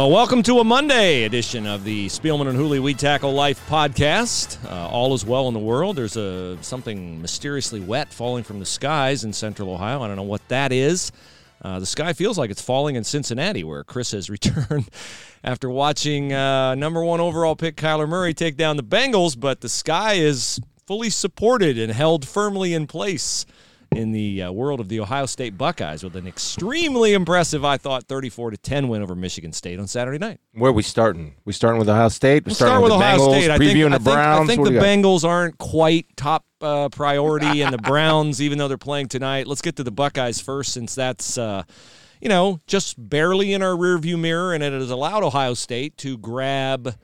Well, welcome to a Monday edition of the Spielman and Hooley We Tackle Life podcast. Uh, all is well in the world. There's a something mysteriously wet falling from the skies in central Ohio. I don't know what that is. Uh, the sky feels like it's falling in Cincinnati, where Chris has returned after watching uh, number one overall pick Kyler Murray take down the Bengals. But the sky is fully supported and held firmly in place in the uh, world of the Ohio State Buckeyes with an extremely impressive, I thought, 34 to 10 win over Michigan State on Saturday night. Where are we starting? We starting with Ohio State. We'll starting start with the Ohio Bengals, State. I previewing think, the I think, Browns. I think the do you got? Bengals aren't quite top uh, priority, and the Browns, even though they're playing tonight. Let's get to the Buckeyes first, since that's. Uh, you know, just barely in our rearview mirror, and it has allowed Ohio State to grab.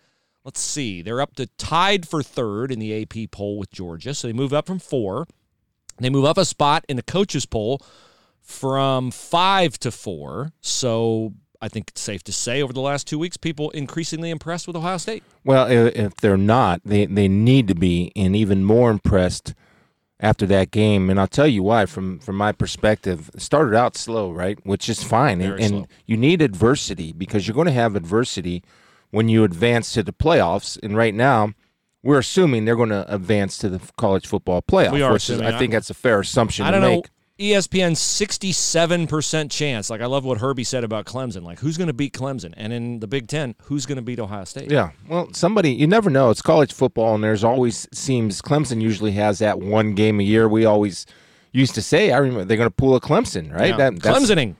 Let's see, they're up to tied for third in the AP poll with Georgia, so they move up from four. They move up a spot in the coaches poll from five to four. So I think it's safe to say over the last two weeks, people increasingly impressed with Ohio State. Well, if they're not, they they need to be, and even more impressed after that game. And I'll tell you why. From from my perspective, it started out slow, right, which is fine, and, and you need adversity because you're going to have adversity when you advance to the playoffs. And right now. We're assuming they're going to advance to the college football playoff. We are assuming. I think that's a fair assumption I don't know. make. ESPN 67% chance. Like I love what Herbie said about Clemson. Like who's going to beat Clemson? And in the Big 10, who's going to beat Ohio State? Yeah. Well, somebody you never know. It's college football, and there's always seems Clemson usually has that one game a year. We always used to say, I remember they're going to pull a Clemson, right? Yeah. That, Clemsoning.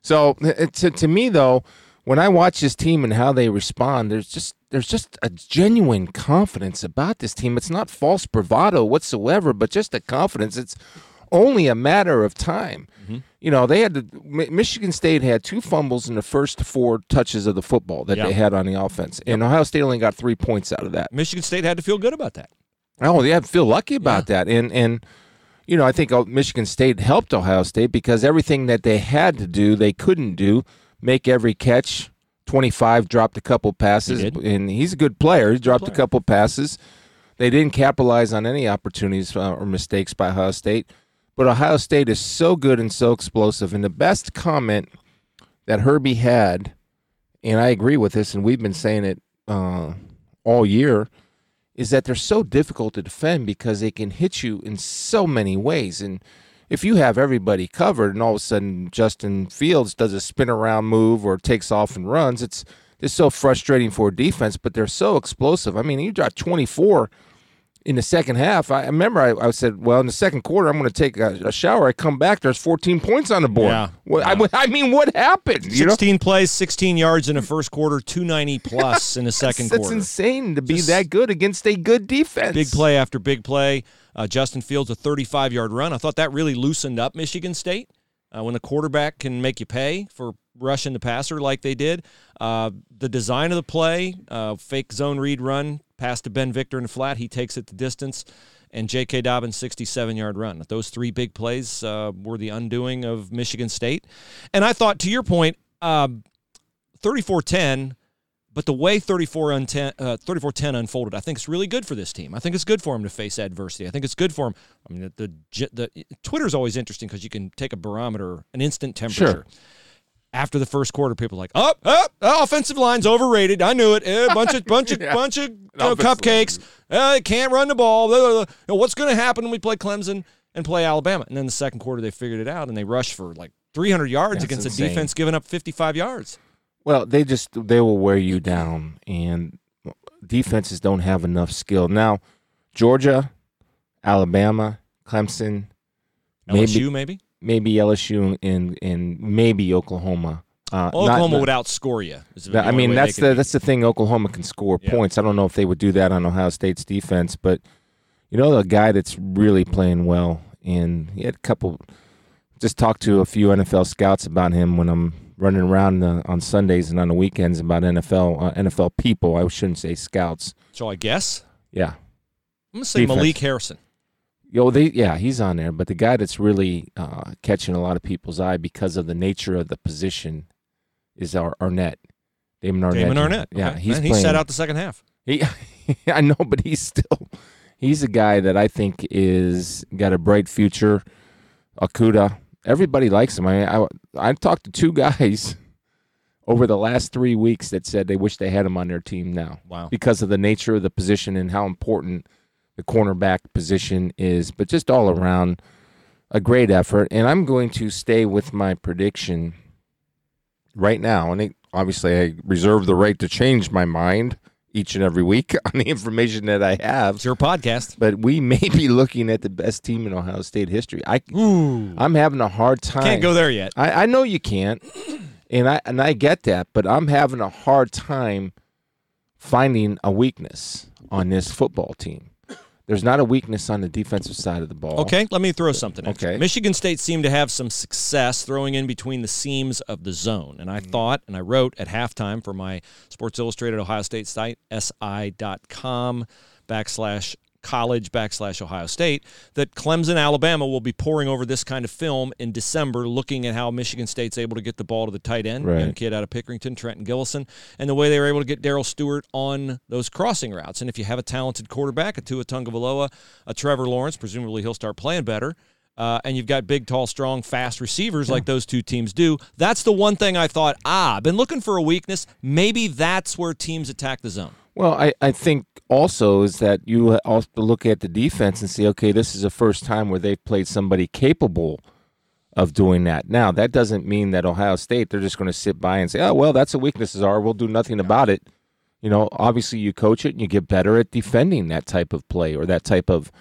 So to to me though, when I watch this team and how they respond, there's just there's just a genuine confidence about this team. It's not false bravado whatsoever, but just a confidence. It's only a matter of time. Mm-hmm. You know, they had to, Michigan State had two fumbles in the first four touches of the football that Yeah. they had on the offense, and Ohio State only got three points out of that. Michigan State had to feel good about that. Oh, yeah, feel lucky about that. And and you know, I think uh, Michigan State helped Ohio State because everything that they had to do, they couldn't do. Make every catch. 25 dropped a couple passes He and he's a good player. He dropped player. a couple passes. They didn't capitalize on any opportunities uh, or mistakes by Ohio State. But Ohio State is so good and so explosive. And the best comment that Herbie had, and I agree with this, and we've been saying it uh, all year, is that they're so difficult to defend because they can hit you in so many ways. And if you have everybody covered and all of a sudden Justin Fields does a spin around move or takes off and runs, it's it's so frustrating for defense, but they're so explosive. I mean, you got 24 in the second half. I remember I, I said, well, in the second quarter, I'm going to take a, a shower. I come back, there's 14 points on the board. Yeah. What, I, I mean, what happened? You know? 16 plays, 16 yards in the first quarter, 290 plus in the second That's quarter. insane to be Just- that good against a good defense. Big play after big play. Uh, Justin Fields a 35 yard run. I thought that really loosened up Michigan State uh, when the quarterback can make you pay for rushing the passer like they did. Uh, the design of the play, uh, fake zone read run, pass to Ben Victor in the flat. He takes it the distance. And J.K. Dobbins' 67 yard run. Those three big plays uh, were the undoing of Michigan State. And I thought, to your point, um, 34 10 but the way 34 10 uh, 34-10 unfolded, I think it's really good for this team. I think it's good for them to face adversity. I think it's good for them. I mean, the the, the Twitter's always interesting because you can take a barometer, an instant temperature. After the first quarter, people are like, "Up, up, offensive line's overrated." I knew it. Eh, bunch of bunch of Yeah. bunch of you know, cupcakes. Uh, can't run the ball. Blah, blah, blah. You know, what's going to happen when we play Clemson and play Alabama? And then the second quarter, they figured it out and they rushed for like 300 yards That's against insane. a defense giving up 55 yards. Well, they just they will wear you down, and defenses don't have enough skill. Now, Georgia, Alabama, Clemson, LSU, maybe. maybe LSU, and and maybe Oklahoma. Uh, Oklahoma not- would outscore you. the I mean, that's the that's the thing. Oklahoma can score Yeah. points. I don't know if they would do that on Ohio State's defense, but you know, the guy that's really playing well, and he had a couple. Just talked to a few NFL scouts about him when I'm running around uh, on Sundays and on the weekends about NFL uh, NFL people. I shouldn't say scouts. So I guess Yeah, I'm gonna say Defense. Malik Harrison. Yo, they yeah, he's on there. But the guy that's really uh, catching a lot of people's eye because of the nature of the position is our Arnette. Damon Arnette. Damon Arnette. Yeah, Okay. he's and he sat out the second half. He, I know, but he's still He's a guy that I think is got a bright future. Okudah, everybody likes him. I I, I talked to two guys over the last three weeks that said they wish they had him on their team now. Wow. Because of the nature of the position and how important the cornerback position is, but just all around a great effort. And I'm going to stay with my prediction right now. And it, obviously, I reserve the right to change my mind each and every week on the information that I have. It's your podcast. But we may be looking at the best team in Ohio State history. I, Ooh. I'm having a hard time. Can't go there yet. I, I know you can't, and I and I get that, but I'm having a hard time finding a weakness on this football team. There's not a weakness on the defensive side of the ball. Okay, let me throw something at you. Okay. Michigan State seemed to have some success throwing in between the seams of the zone. And I Mm. thought, and I wrote at halftime for my Sports Illustrated Ohio State site, si.com backslash college backslash Ohio State, that Clemson, Alabama will be pouring over this kind of film in December, looking at how Michigan State's able to get the ball to the tight end, Right. young kid out of Pickerington, Trenton Gillison, and the way they were able to get Darrell Stewart on those crossing routes. And if you have a talented quarterback, a Tua Tagovailoa, a Trevor Lawrence, presumably he'll start playing better. Uh, and you've got big, tall, strong, fast receivers like those two teams do. That's the one thing I thought, ah, I've been looking for a weakness. Maybe that's where teams attack the zone. Well, I, I think also is that you also look at the defense and say, okay, this is the first time where they've played somebody capable of doing that. Now, that doesn't mean that Ohio State, they're just going to sit by and say, oh, well, that's a weakness, are. We'll do nothing about it. You know, obviously you coach it and you get better at defending that type of play or that type of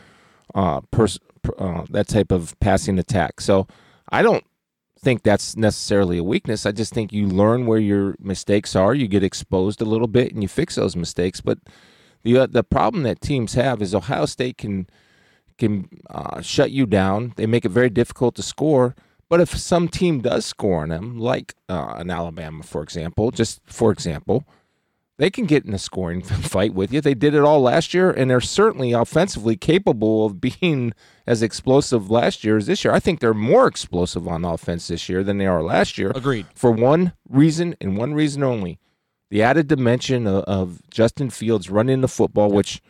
uh, pers- uh, that type of passing attack. So I don't think that's necessarily a weakness. I just think you learn where your mistakes are, you get exposed a little bit, and you fix those mistakes. But the uh, the problem that teams have is Ohio State can can uh, shut you down. They make it very difficult to score. But if some team does score on them, like uh, an Alabama, for example, just for example, they can get in a scoring fight with you. They did it all last year, and they're certainly offensively capable of being as explosive last year as this year. I think they're more explosive on offense this year than they are last year. Agreed. For one reason and one reason only the added dimension of, of Justin Fields running the football, which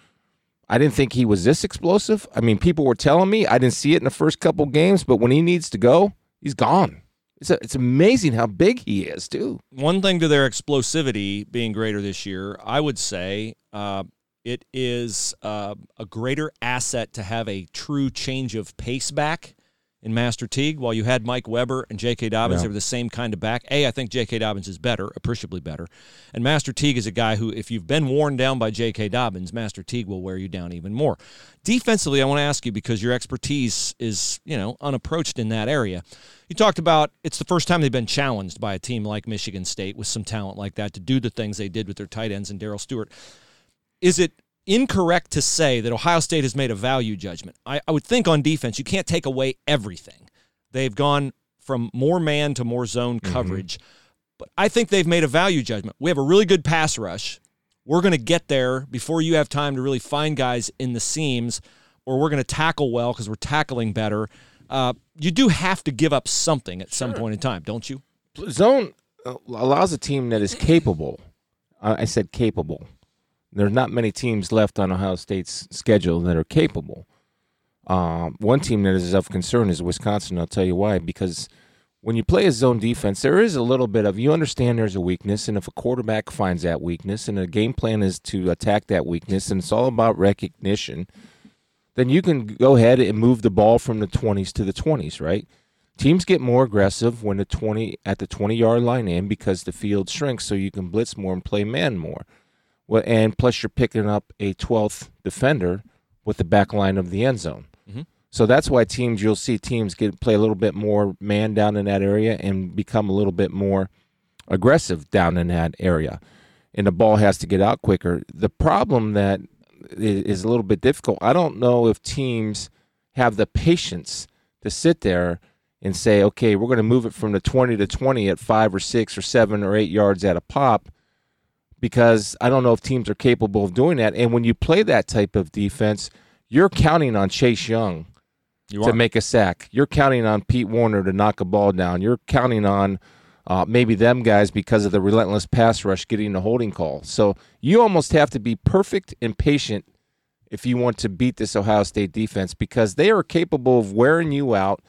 I didn't think he was this explosive. I mean, people were telling me I didn't see it in the first couple games, but when he needs to go, he's gone. It's, a, it's amazing how big he is, too. One thing to their explosivity being greater this year, I would say uh, it is uh, a greater asset to have a true change of pace back in Master Teague. While you had Mike Weber and J.K. Dobbins, Yeah. they were the same kind of back. A, I think J.K. Dobbins is better, appreciably better. And Master Teague is a guy who, if you've been worn down by J.K. Dobbins, Master Teague will wear you down even more. Defensively, I want to ask you because your expertise is, you know, unapproached in that area. You talked about it's the first time they've been challenged by a team like Michigan State with some talent like that to do the things they did with their tight ends and Darrell Stewart. Is it incorrect to say that Ohio State has made a value judgment? I, I would think on defense, you can't take away everything. They've gone from more man to more zone coverage. But I think they've made a value judgment. We have a really good pass rush. We're going to get there before you have time to really find guys in the seams, or we're going to tackle well because we're tackling better. Uh, you do have to give up something at some point in time, don't you? Zone uh, allows a team that is capable. I I said capable. There's not many teams left on Ohio State's schedule that are capable. Um, one team that is of concern is Wisconsin. I'll tell you why. Because when you play a zone defense, there is a little bit of you understand there's a weakness, and if a quarterback finds that weakness, and the game plan is to attack that weakness, and it's all about recognition, then you can go ahead and move the ball from the 20s to the 20s, right? Teams get more aggressive when the 20 at the 20 yard line in because the field shrinks, so you can blitz more and play man more. Well, and plus you're picking up a 12th defender with the back line of the end zone. Mhm. So that's why teams you'll see teams get play a little bit more man down in that area and become a little bit more aggressive down in that area. And the ball has to get out quicker. The problem that is a little bit difficult. I don't know if teams have the patience to sit there and say, okay, we're going to move it from the 20 to 20 at five or six or seven or eight yards at a pop because I don't know if teams are capable of doing that. And when you play that type of defense, you're counting on Chase Young You to make a sack. You're counting on Pete Werner to knock a ball down. You're counting on uh, maybe them guys because of the relentless pass rush getting a holding call. So you almost have to be perfect and patient if you want to beat this Ohio State defense because they are capable of wearing you out.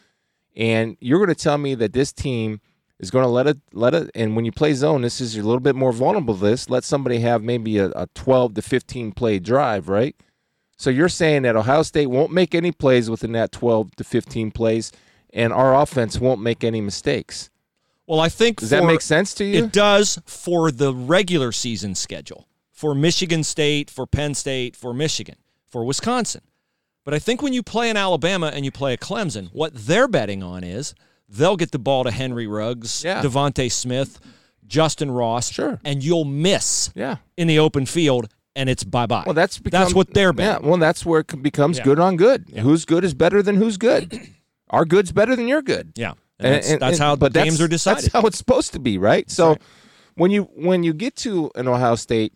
And you're going to tell me that this team is going to let it let it. And when you play zone, this is a little bit more vulnerable. To this let somebody have maybe a, a 12 to 15 play drive, right? So you're saying that Ohio State won't make any plays within that 12 to 15 plays, and our offense won't make any mistakes. Well, I think Does for, that make sense to you? It does for the regular season schedule for Michigan State, for Penn State, for Michigan, for Wisconsin. But I think when you play in Alabama and you play a Clemson, what they're betting on is they'll get the ball to Henry Ruggs, Yeah. DeVonta Smith, Justyn Ross, Sure. and you'll miss yeah. in the open field, and it's bye bye. Well, that's become, that's what they're betting. Yeah, well, that's where it becomes Yeah. good on good. Who's good is better than who's good. Our good's better than your good. Yeah, and that's, that's how but games are decided. That's how it's supposed to be, right? so when you when you get to an Ohio State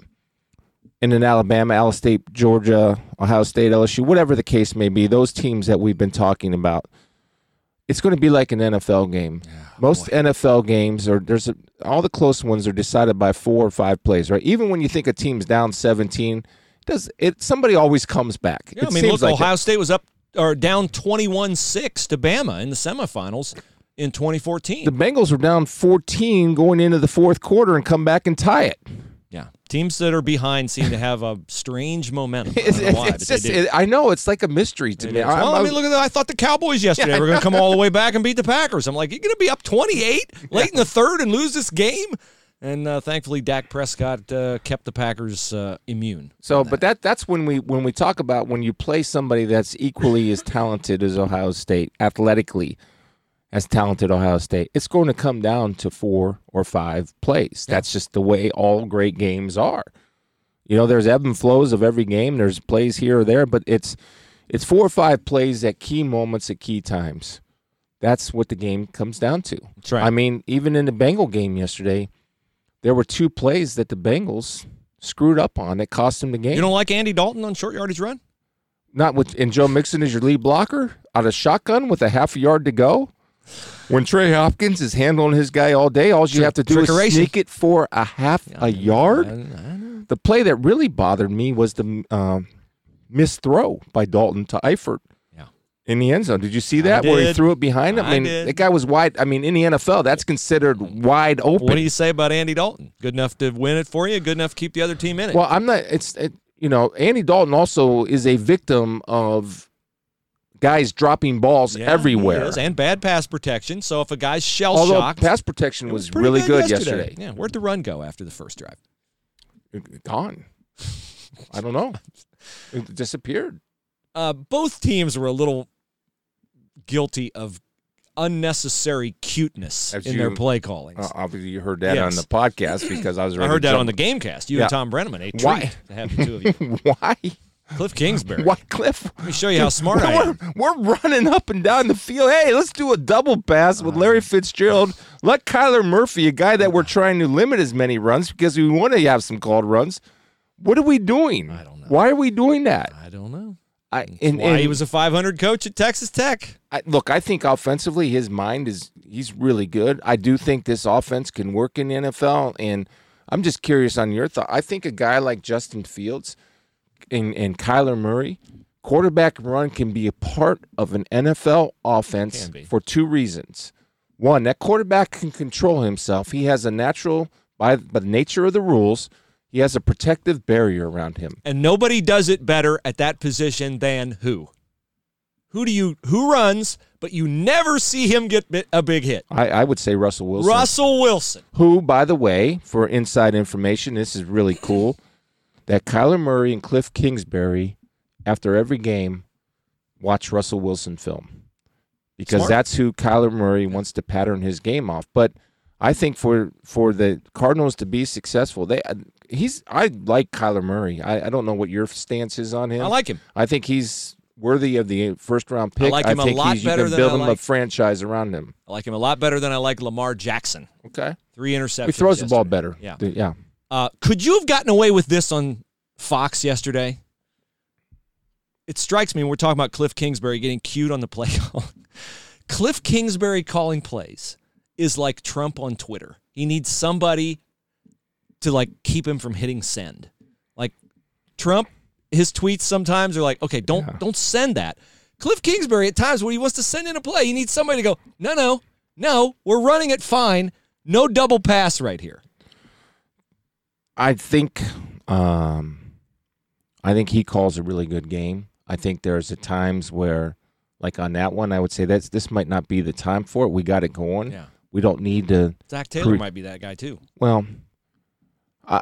and an Alabama, Alabama State, Georgia, Ohio State, LSU, whatever the case may be, those teams that we've been talking about, it's going to be like an NFL game. Most NFL games are there's a, all the close ones are decided by four or five plays, right? Even when you think a team's down 17, does it somebody always comes back. Yeah, it I mean, seems look, like it. Ohio State was up or down 21-6 to Bama in the semifinals in 2014. the Bengals were down 14 going into the fourth quarter and come back and tie it. Yeah, teams that are behind seem to have a strange momentum. I It's, know why, it's just, it, I know it's like a mystery to It me. I, well, I mean, look at that. I thought the Cowboys yesterday were going to come all the way back and beat the Packers. I'm like, you're going to be up 28 late in the third and lose this game? And uh, thankfully, Dak Prescott uh, kept the Packers uh, immune. So, but that that's when we when we talk about when you play somebody that's equally as talented as Ohio State, athletically as talented Ohio State, it's going to come down to four or five plays. That's just the way all great games are. You know, there's ebb and flows of every game. There's plays here or there, but it's it's four or five plays at key moments at key times. That's what the game comes down to. That's right. I mean, even in the Bengal game yesterday, there were two plays that the Bengals screwed up on that cost them the game. You don't like Andy Dalton on short yardage run? Not with and Joe Mixon is your lead blocker out of shotgun with a half a yard to go. When Trey Hopkins is handling his guy all day, all you have to do is sneak it for a half a yard. I- I know. The play that really bothered me was the um, missed throw by Dalton to Eifert in the end zone. Did you see that where he threw it behind him? I mean, did. that guy was wide. I mean, in the NFL, that's considered wide open. What do you say about Andy Dalton? Good enough to win it for you? Good enough to keep the other team in it? Well, I'm not. It's it, you know, Andy Dalton also is a victim of guys dropping balls Yeah, everywhere. is, and bad pass protection. So if a guy's shell Although shocked, pass protection it was, really good, yesterday. Yeah, where'd the run go after the first drive? Gone. I don't know. It disappeared. Uh, both teams were a little guilty of unnecessary cuteness As in their play callings. Uh, obviously, you heard that on the podcast because I was. I heard that on the. GameCast. You Yeah. and Thom Brennaman, a treat Why? to have the two of you. Why? Cliff Kingsbury. Why, Cliff? Let me show you how smart I am. We're, we're running up and down the field. Hey, let's do a double pass with Larry Fitzgerald. Let Kyler Murphy, a guy that we're trying to limit as many runs because we want to have some called runs. What are we doing? I don't know. Why are we doing that? I don't know. I, and, why and he was a 500 coach at Texas Tech. I, look, I think offensively, his mind is he's really good. I do think this offense can work in the NFL, and I'm just curious on your thought. I think a guy like Justin Fields and, and Kyler Murray, quarterback run can be a part of an NFL offense for two reasons. One, that quarterback can control himself. He has a natural, by, by the nature of the rules, he has a protective barrier around him. And nobody does it better at that position than who? Who do you who runs, but you never see him get a big hit? I, I would say Russell Wilson. Russell Wilson. who, by the way, for inside information, this is really cool, that Kyler Murray and Cliff Kingsbury, after every game, watch Russell Wilson film. Because Smart. that's who Kyler Murray wants to pattern his game off. But I think for for the Cardinals to be successful, they uh, he's I like Kyler Murray. I, I don't know what your stance is on him. I like him. I think he's worthy of the first round pick. I like him a lot he's, you better can than build him a like- franchise around him. I like him a lot better than I like Lamar Jackson. Okay. Three interceptions. He throws the ball better. Yeah. Yeah. Uh, could you have gotten away with this on Fox yesterday? It strikes me when we're talking about Cliff Kingsbury getting cued on the play call. Cliff Kingsbury calling plays is like Trump on Twitter. He needs somebody to like keep him from hitting send. Like Trump, his tweets sometimes are like, okay, don't Yeah. don't send that. Cliff Kingsbury at times when he wants to send in a play, he needs somebody to go, no, no, no, we're running it fine. No double pass right here. I think um, I think he calls a really good game. I think there's at times where, like on that one, I would say that's this might not be the time for it. We got it going. Yeah. We don't need to. Zac Taylor Pre- might be that guy too. Well, I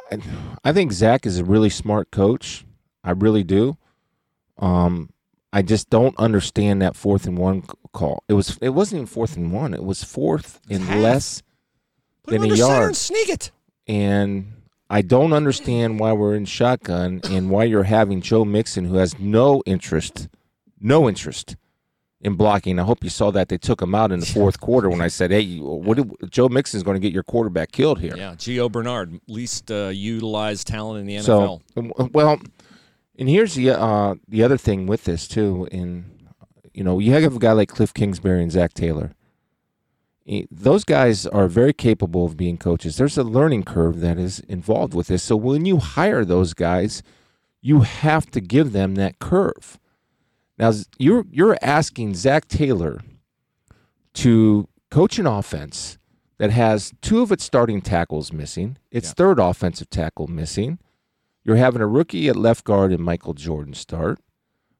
I think Zac is a really smart coach. I really do. Um, I just don't understand that fourth and one call. It was it wasn't even fourth and one. It was fourth and less, Put Then a yard. and sneak it. and I don't understand why we're in shotgun and why you're having Joe Mixon, who has no interest, no interest in blocking. I hope you saw that they took him out in the fourth quarter when I said, "Hey, what? did- Joe Mixon's going to get your quarterback killed here." Yeah, Gio Bernard, least uh, utilized talent in the NFL. So, well, and here's the uh, the other thing with this too. In you know, you have a guy like Cliff Kingsbury and Zac Taylor. Eh, Those guys are very capable of being coaches. There's a learning curve that is involved with this. So when you hire those guys, you have to give them that curve. Now you're you're asking Zac Taylor to coach an offense that has two of its starting tackles missing, its Yeah. third offensive tackle missing. You're having a rookie at left guard and Michael Jordan start.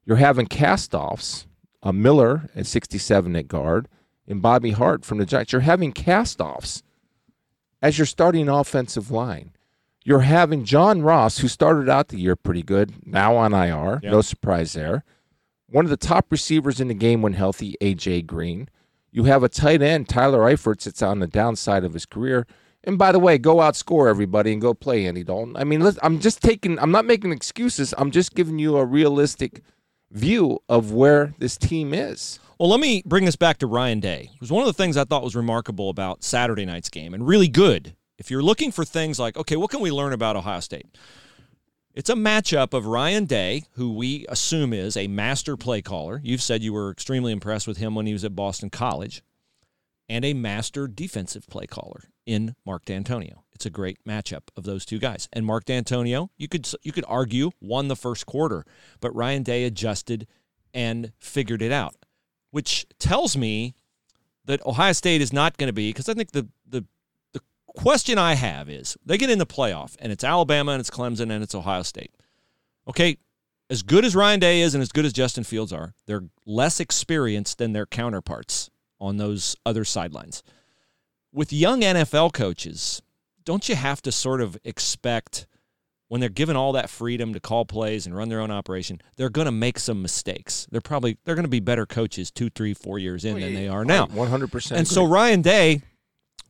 You're having cast-offs, a Miller at 67 at guard, and Bobby Hart from the Giants. You're having cast-offs as your starting offensive line. You're having John Ross, who started out the year pretty good, now on IR. Yeah. No surprise there. One of the top receivers in the game when healthy, AJ Green. You have a tight end, Tyler Eifert, that's on the downside of his career. And by the way, go outscore everybody and go play Andy Dalton. I mean, I'm just taking, I'm not making excuses. I'm just giving you a realistic view of where this team is. Well, let me bring this back to Ryan Day. It was one of the things I thought was remarkable about Saturday night's game and really good. If you're looking for things like, okay, what can we learn about Ohio State? It's a matchup of Ryan Day, who we assume is a master play caller. You've said you were extremely impressed with him when he was at Boston College, and a master defensive play caller in Mark Dantonio. It's a great matchup of those two guys. And Mark Dantonio, you could you could argue won the first quarter, but Ryan Day adjusted and figured it out, which tells me that Ohio State is not going to be because I think the the the question I have is they get in the playoff and it's Alabama and it's Clemson and it's Ohio State. Okay, as good as Ryan Day is and as good as Justin Fields are, they're less experienced than their counterparts on those other sidelines. With young NFL coaches, don't you have to sort of expect when they're given all that freedom to call plays and run their own operation, they're going to make some mistakes. They're probably they're going to be better coaches two, three, four years in than they are now. 100%. And so Ryan Day,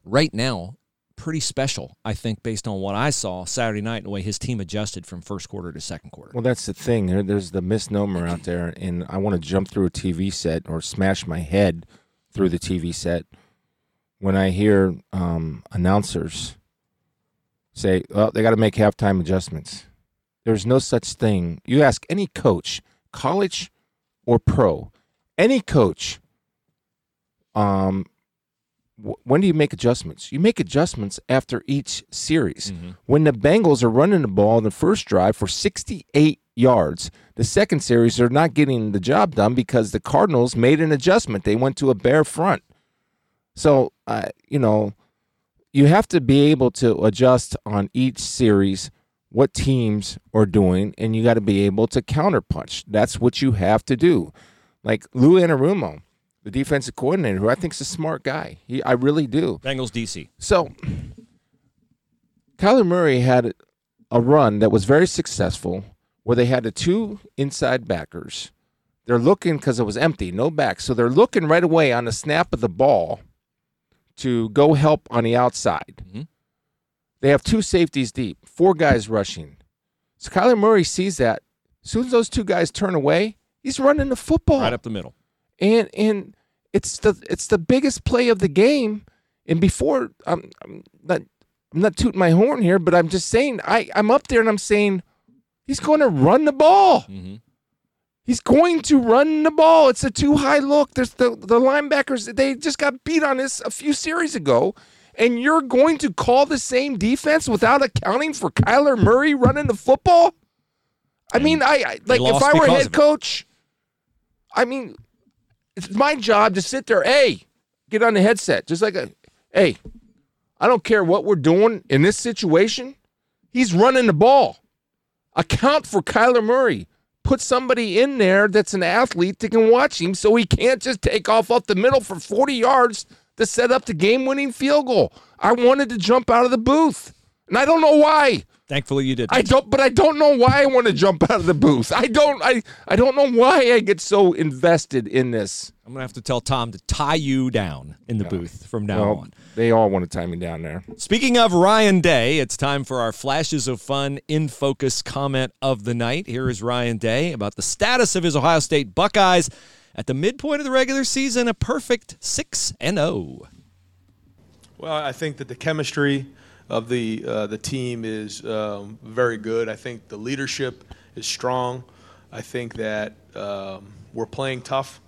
right now, pretty special, I think, based on what I saw Saturday night and the way his team adjusted from first quarter to second quarter. Well, that's the thing. There's the misnomer out there, and I want to jump through a TV set or smash my head through the TV set when I hear um, announcers say, "Well, they got to make halftime adjustments." There's no such thing. You ask any coach, college or pro, any coach, um, wh- when do you make adjustments? You make adjustments after each series. When the Bengals are running the ball in the first drive for 68 yards, the second series they're not getting the job done because the Cardinals made an adjustment. They went to a bare front. So, uh, you know, you have to be able to adjust on each series what teams are doing, and you got to be able to counterpunch. That's what you have to do. Like Lou Anarumo, the defensive coordinator, who I think is a smart guy. He, I really do. Bengals DC. So, Kyler Murray had a run that was very successful where they had the two inside backers. They're looking because it was empty, no back. So they're looking right away on the snap of the ball to go help on the outside. Mhm. They have two safeties deep, four guys rushing. So Kyler Murray sees that. As soon as those two guys turn away, he's running the football Right up the middle. and and it's the it's the biggest play of the game. And before I'm, I'm not I'm not tooting my horn here, but I'm just saying I I'm up there and I'm saying he's going to run the ball. hmm He's going to run the ball. It's a too high look. There's the the linebackers. They just got beat on this a few series ago, and you're going to call the same defense without accounting for Kyler Murray running the football. I mean, I, I like if I were head coach, I mean, it's my job to sit there. Hey, get on the headset, just like a, hey, I don't care what we're doing in this situation. He's running the ball. Account for Kyler Murray. Put somebody in there that's an athlete that can watch him, so he can't just take off up the middle for 40 yards to set up the game-winning field goal. I wanted to jump out of the booth, and I don't know why. Thankfully, you did. I don't, but I don't know why I want to jump out of the booth. I don't, I, I don't know why I get so invested in this. I'm gonna have to tell Tom to tie you down in the booth from now Well, on. they all want to tie me down there. Speaking of Ryan Day, it's time for our flashes of fun in focus comment of the night. Here is Ryan Day about the status of his Ohio State Buckeyes at the midpoint of the regular season, a perfect 6 and oh. 0. Well, I think that the chemistry of the uh, the team is um, very good. I think the leadership is strong. I think that um, we're playing tough.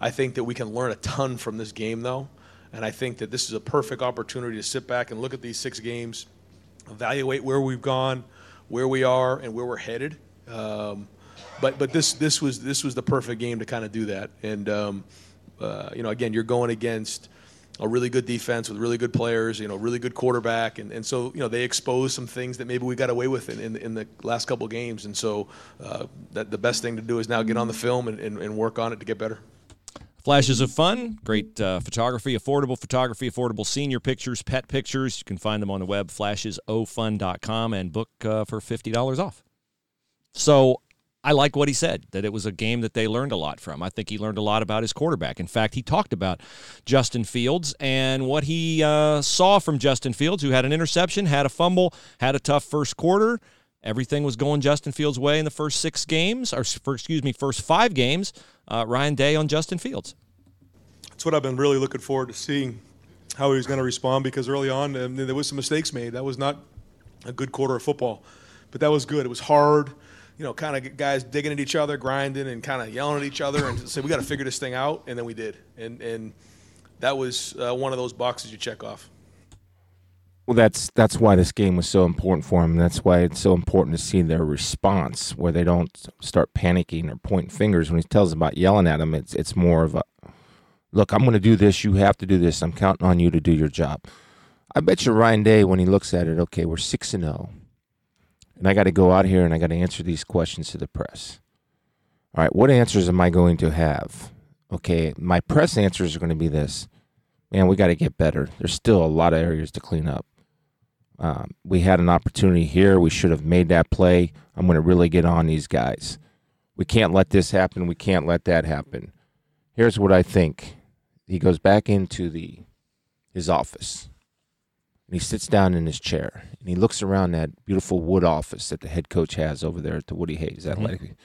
I think that we can learn a ton from this game, though, and I think that this is a perfect opportunity to sit back and look at these six games, evaluate where we've gone, where we are, and where we're headed. Um, but but this this was this was the perfect game to kind of do that. And um, uh, you know, again, you're going against a really good defense with really good players, you know, really good quarterback, and, and so you know they exposed some things that maybe we got away with in, in, in the last couple games, and so uh, that the best thing to do is now get on the film and, and, and work on it to get better. Flashes of fun, great uh, photography, affordable photography, affordable senior pictures, pet pictures. You can find them on the web, flashesofun.com, and book uh, for $50 off. So I like what he said, that it was a game that they learned a lot from. I think he learned a lot about his quarterback. In fact, he talked about Justin Fields and what he uh, saw from Justin Fields, who had an interception, had a fumble, had a tough first quarter. Everything was going Justin Fields' way in the first six games, or for, excuse me, first five games. Uh, Ryan Day on Justin Fields. That's what I've been really looking forward to seeing how he was going to respond because early on um, there was some mistakes made. That was not a good quarter of football, but that was good. It was hard, you know, kind of guys digging at each other, grinding, and kind of yelling at each other, and say we got to figure this thing out, and then we did, and and that was uh, one of those boxes you check off. Well, that's that's why this game was so important for him. That's why it's so important to see their response, where they don't start panicking or pointing fingers when he tells them about yelling at them. It's it's more of a, look, I'm going to do this. You have to do this. I'm counting on you to do your job. I bet you Ryan Day, when he looks at it, okay, we're six and zero, and I got to go out here and I got to answer these questions to the press. All right, what answers am I going to have? Okay, my press answers are going to be this. Man, we got to get better. There's still a lot of areas to clean up. Um, we had an opportunity here. We should have made that play. I'm going to really get on these guys. We can't let this happen. We can't let that happen. Here's what I think. He goes back into the his office and he sits down in his chair and he looks around that beautiful wood office that the head coach has over there at the Woody Hayes mm-hmm. Athletic.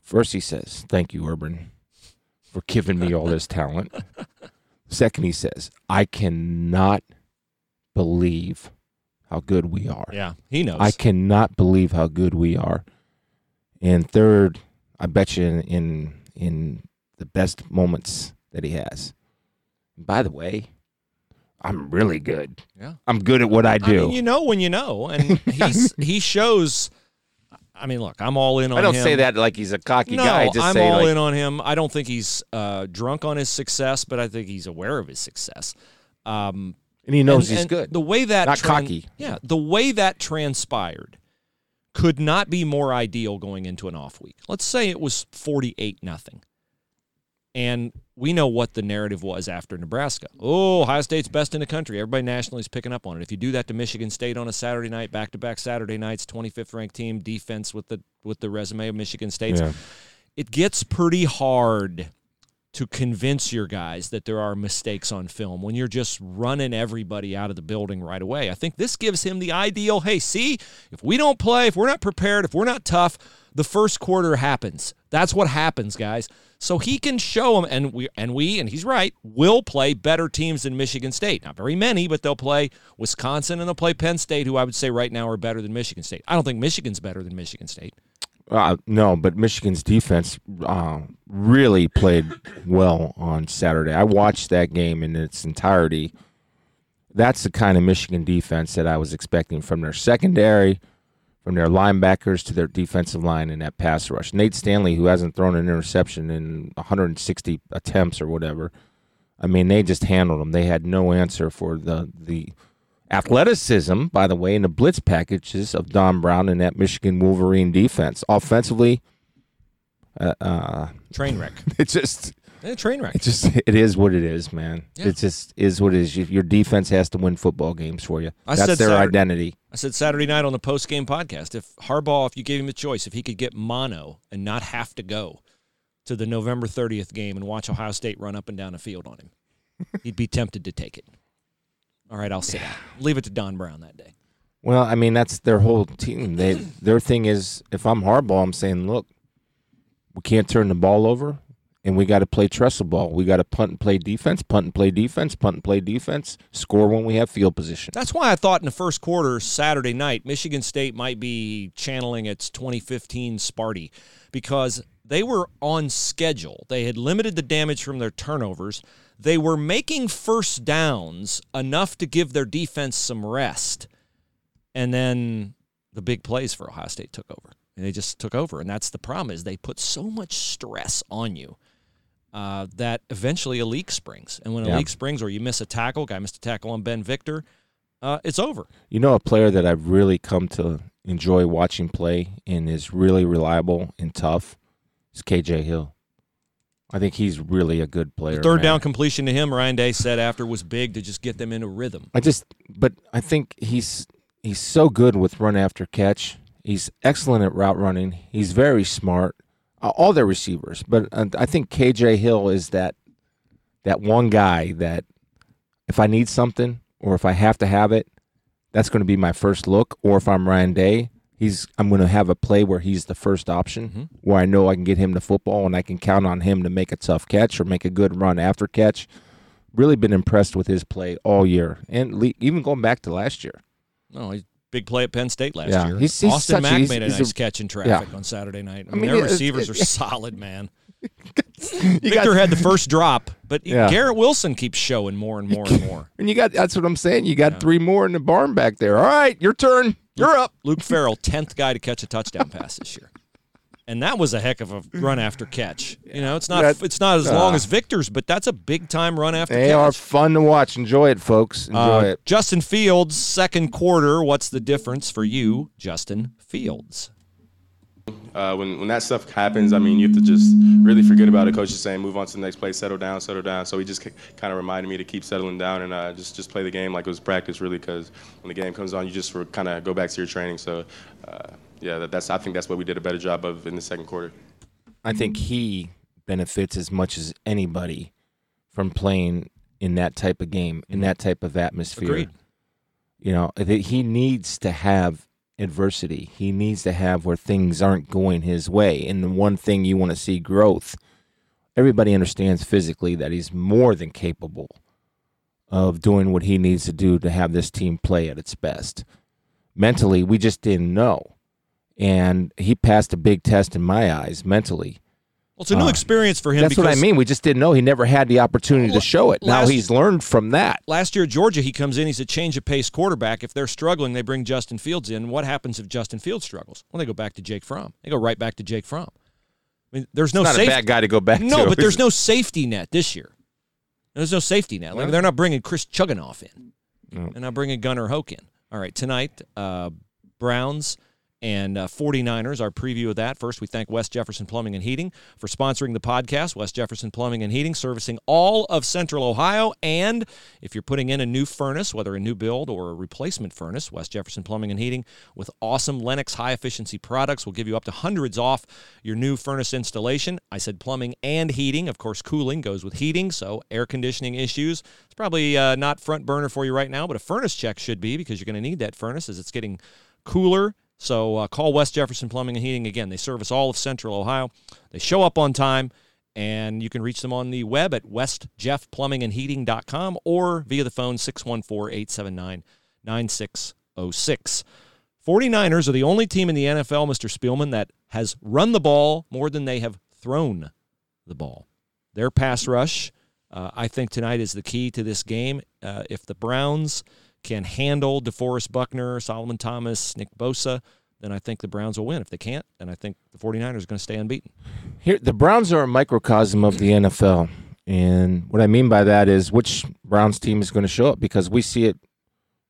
First, he says, "Thank you, Urban, for giving me all this talent." Second, he says, "I cannot believe how good we are. Yeah, he knows. I cannot believe how good we are." And third, I bet you in in, in the best moments that he has. By the way, I'm really good. Yeah. I'm good at what I I do. mean, you know when you know, and he's he shows. I mean, look, I'm all in on I don't him. say that like he's a cocky No, guy. I just I'm all like, in on him. I don't think he's uh, drunk on his success, but I think he's aware of his success. Um, and he knows and- he's and good. The way that Not tran- cocky. Yeah, the way that transpired could not be more ideal going into an off week. Let's say it was 48 nothing. And we know what the narrative was after Nebraska. Oh, Ohio State's best in the country. Everybody nationally is picking up on it. If you do that to Michigan State on a Saturday night, back-to-back Saturday nights, 25th ranked team, defense with the with the resume of Michigan State's, Yeah. it gets pretty hard to convince your guys that there are mistakes on film when you're just running everybody out of the building right away. I think this gives him the ideal hey, see, if we don't play, if we're not prepared, if we're not tough, the first quarter happens. That's what happens, guys. So he can show them, and we and we and he's right. Will play better teams than Michigan State. Not very many, but they'll play Wisconsin and they'll play Penn State, who I would say right now are better than Michigan State. I don't think Michigan's better than Michigan State. Uh, no, but Michigan's defense uh, really played well on Saturday. I watched that game in its entirety. That's the kind of Michigan defense that I was expecting from their secondary, from their linebackers to their defensive line in that pass rush. Nate Stanley, who hasn't thrown an interception in 160 attempts or whatever, I mean, they just handled them. They had no answer for the the athleticism, by the way, and the blitz packages of Don Brown and that Michigan Wolverine defense. Offensively, uh, uh, Train wreck. it just Eh, train wreck. it just it is what it is, man. Yeah. It just is what it is. Your defense has to win football games for you. I That's their Saturday- identity. I said Saturday night on the post game podcast, if Harbaugh, if you gave him a choice, if he could get mono and not have to go to the November 30th game and watch Ohio State run up and down the field on him, he'd be tempted to take it. All right, I'll sit out. Leave it to Don Brown that day. Well, I mean that's their whole team. They their thing is if I'm Harbaugh, I'm saying, look, we can't turn the ball over, and we got to play Tressel ball. We got to punt and play defense, punt and play defense, punt and play defense. Score when we have field position. That's why I thought in the first quarter Saturday night, Michigan State might be channeling its 2015 Sparty because they were on schedule. They had limited the damage from their turnovers. They were making first downs enough to give their defense some rest. And then the big plays for Ohio State took over. And they just took over. And that's the problem is they put so much stress on you uh, that eventually a leak springs. And when a Yeah. leak springs or you miss a tackle, guy missed a tackle on Ben Victor, uh, it's over. You know, a player that I've really come to enjoy watching play and is really reliable and tough is KJ Hill. I think he's really a good player. The Third man. down completion to him, Ryan Day said after was big to just get them into rhythm. I just, but I think he's he's so good with run after catch. He's excellent at route running. He's very smart. Uh, all their receivers, but uh, I think KJ Hill is that that one guy that if I need something or if I have to have it, that's going to be my first look. Or if I'm Ryan Day, he's I'm going to have a play where he's the first option, where I know I can get him the football and I can count on him to make a tough catch or make a good run after catch. Really been impressed with his play all year, and le- even going back to last year. No, he's big play at Penn State last Yeah, year. he's- he's Austin such Mack he's- made a he's a- nice catch in traffic on Saturday night. I mean, mean, their it's- receivers it- are solid, man. You Victor got- had the first drop, but Yeah. Garrett Wilson keeps showing more and more and more. And you got that's what I'm saying. You got three more in the barn back there. All right, your turn. You're up. Luke Farrell, tenth guy to catch a touchdown pass this year, and that was a heck of a run after catch. You know, it's not That- it's not as long Ah. as Victor's, but that's a big time run after catch. They catch. are fun to watch. Enjoy it, folks. Enjoy Uh, it. Justin Fields, second quarter. What's the difference for you, Justin Fields? Uh, when when that stuff happens, I mean, you have to just really forget about it. Coach is saying, move on to the next play, settle down, settle down. So he just kind of reminded me to keep settling down and uh, just just play the game like it was practice, really, because when the game comes on, you just kind of go back to your training. So, uh, yeah, that, that's I think that's what we did a better job of in the second quarter. I think he benefits as much as anybody from playing in that type of game, in that type of atmosphere. Agreed. You know, he needs to have adversity. He needs to have where things aren't going his way. And the one thing you want to see growth. Everybody understands physically that he's more than capable of doing what he needs to do to have this team play at its best. Mentally, we just didn't know. And he passed a big test in my eyes mentally. Well, it's a new Uh, experience for him. That's what I mean. We just didn't know. He never had the opportunity to show it. Now he's learned from that. Last year at Georgia, he comes in. He's a change of pace quarterback. If they're struggling, they bring Justin Fields in. What happens if Justin Fields struggles? Well, they go back to Jake Fromm. They go right back to Jake Fromm. I mean, there's no Not safety. a bad guy to go back to. No, but there's no safety net this year. There's no safety net. Like they're not bringing Chris Chugunov in. No. They're not bringing Gunnar Hoak in. All right, tonight, uh, Browns and uh, 49ers, our preview of that. First, we thank West Jefferson Plumbing and Heating for sponsoring the podcast. West Jefferson Plumbing and Heating, servicing all of Central Ohio. And if you're putting in a new furnace, whether a new build or a replacement furnace, West Jefferson Plumbing and Heating with awesome Lennox high efficiency products will give you up to hundreds off your new furnace installation. I said plumbing and heating. Of course, cooling goes with heating, so air conditioning issues. It's probably uh, not front burner for you right now, but a furnace check should be because you're going to need that furnace as it's getting cooler. So uh, call West Jefferson Plumbing and Heating again. They service all of Central Ohio. They show up on time, and you can reach them on the web at westjeffplumbingandheating.com or via the phone 614-879-9606. 49ers are the only team in the NFL, Mr. Spielman, that has run the ball more than they have thrown the ball. Their pass rush, uh, I think tonight is the key to this game. Uh, if the Browns can handle DeForest Buckner, Solomon Thomas, Nick Bosa, then I think the Browns will win. If they can't, then I think the 49ers are going to stay unbeaten. Here, the Browns are a microcosm of the NFL, and what I mean by that is which Browns team is going to show up because we see it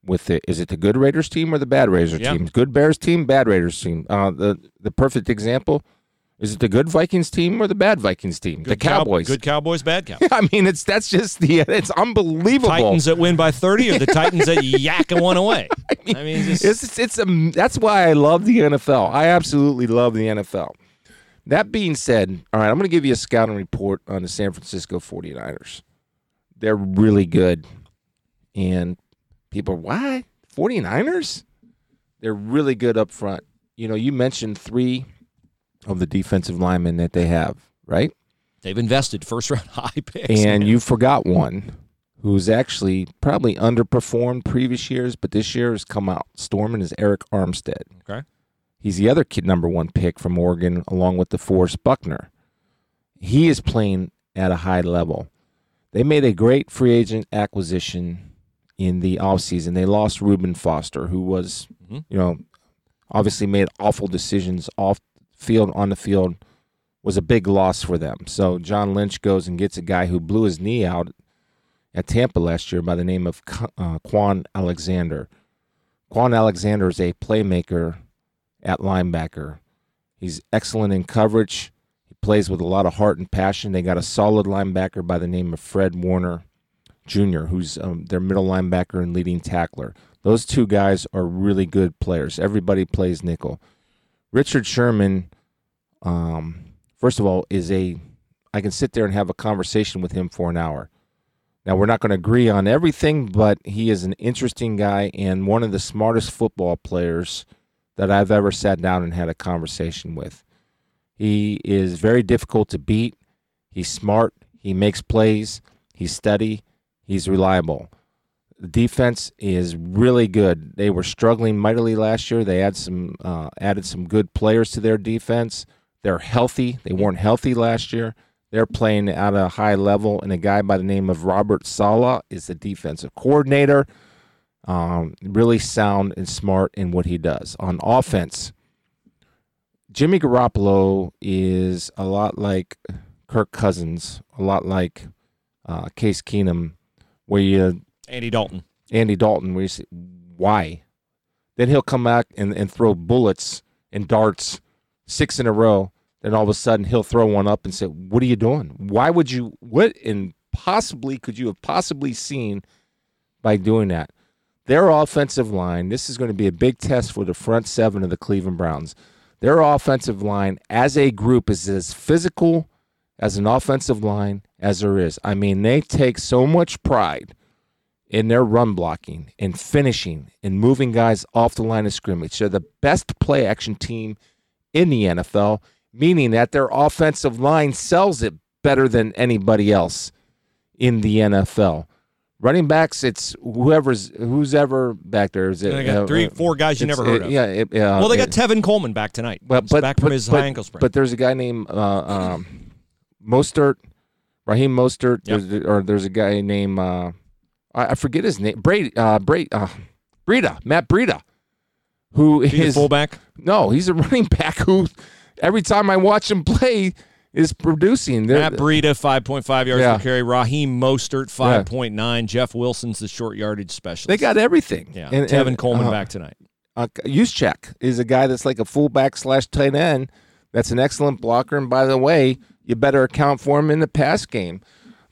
with the is it the good Raiders team or the bad Raiders Yeah. team? Good Bears team, bad Raiders team. Uh, the the perfect example is it the good Vikings team or the bad Vikings team? the Good Cow- Cowboys. good Cowboys, bad Cowboys. I mean, it's that's just the it's unbelievable. Titans that win by 30 or the Titans that yak and one away. I mean, just, It's it's, it's a, that's why I love the NFL. I absolutely love the NFL. That being said, all right, I'm going to give you a scouting report on the San Francisco 49ers. They're really good. And people, why? 49ers? They're really good up front. You know, you mentioned three of the defensive linemen that they have, right? they've invested first round high picks. And man. you forgot one who's actually probably underperformed previous years, but this year has come out storming is Arik Armstead. Okay. He's the other kid number one pick from Oregon, along with DeForest Buckner. He is playing at a high level. They made a great free agent acquisition in the offseason. They lost Reuben Foster, who was, Mhm. you know, obviously made awful decisions off field, on the field, was a big loss for them. So John Lynch goes and gets a guy who blew his knee out at Tampa last year by the name of uh, Kwon Alexander. Kwon Alexander is a playmaker at linebacker. He's excellent in coverage. He plays with a lot of heart and passion. They got a solid linebacker by the name of Fred Warner Jr., who's um, their middle linebacker and leading tackler. Those two guys are really good players. Everybody plays nickel. Richard Sherman, um, first of all, is a I can sit there and have a conversation with him for an hour. Now we're not going to agree on everything, but he is an interesting guy and one of the smartest football players that I've ever sat down and had a conversation with. He is very difficult to beat. He's smart. He makes plays. He's steady. He's reliable. The defense is really good. They were struggling mightily last year. They had some uh, added some good players to their defense. They're healthy. They weren't healthy last year. They're playing at a high level, and a guy by the name of Robert Saleh is the defensive coordinator. Um, really sound and smart in what he does on offense. Jimmy Garoppolo is a lot like Kirk Cousins, a lot like uh, Case Keenum, where you Andy Dalton. Andy Dalton, you say, why? Then he'll come back and, and throw bullets and darts six in a row. Then all of a sudden he'll throw one up and say, What are you doing? Why would you, what and possibly could you have possibly seen by doing that? Their offensive line, this is going to be a big test for the front seven of the Cleveland Browns. Their offensive line as a group is as physical as an offensive line as there is. I mean, they take so much pride in their run blocking and finishing and moving guys off the line of scrimmage. They're the best play action team in the NFL, meaning that their offensive line sells it better than anybody else in the NFL. Running backs, it's whoever's who's ever back there. Is it, And they got uh, three, uh, four guys you never heard it- of. Yeah, it, uh, well, they got it- Tevin Coleman back tonight. but, He's but back from but- his but- high ankle sprain. But there's a guy named uh, um, Mostert, Raheem Mostert, Yep. there's, or there's a guy named uh, I, I forget his name, Brady, uh, Brady, uh, Breida, Matt Breida, who is He's a fullback. no, he's a running back who every time I watch him play is producing. They're- Matt Breida, 5.5 yards Yeah. per carry. Raheem Mostert, 5.9. Jeff Wilson's the short yardage specialist. they got everything. yeah. And- Tevin and, Coleman uh, back tonight. uh, Juszczyk is a guy that's like a fullback slash tight end. That's an excellent blocker. And by the way, you better account for him in the pass game.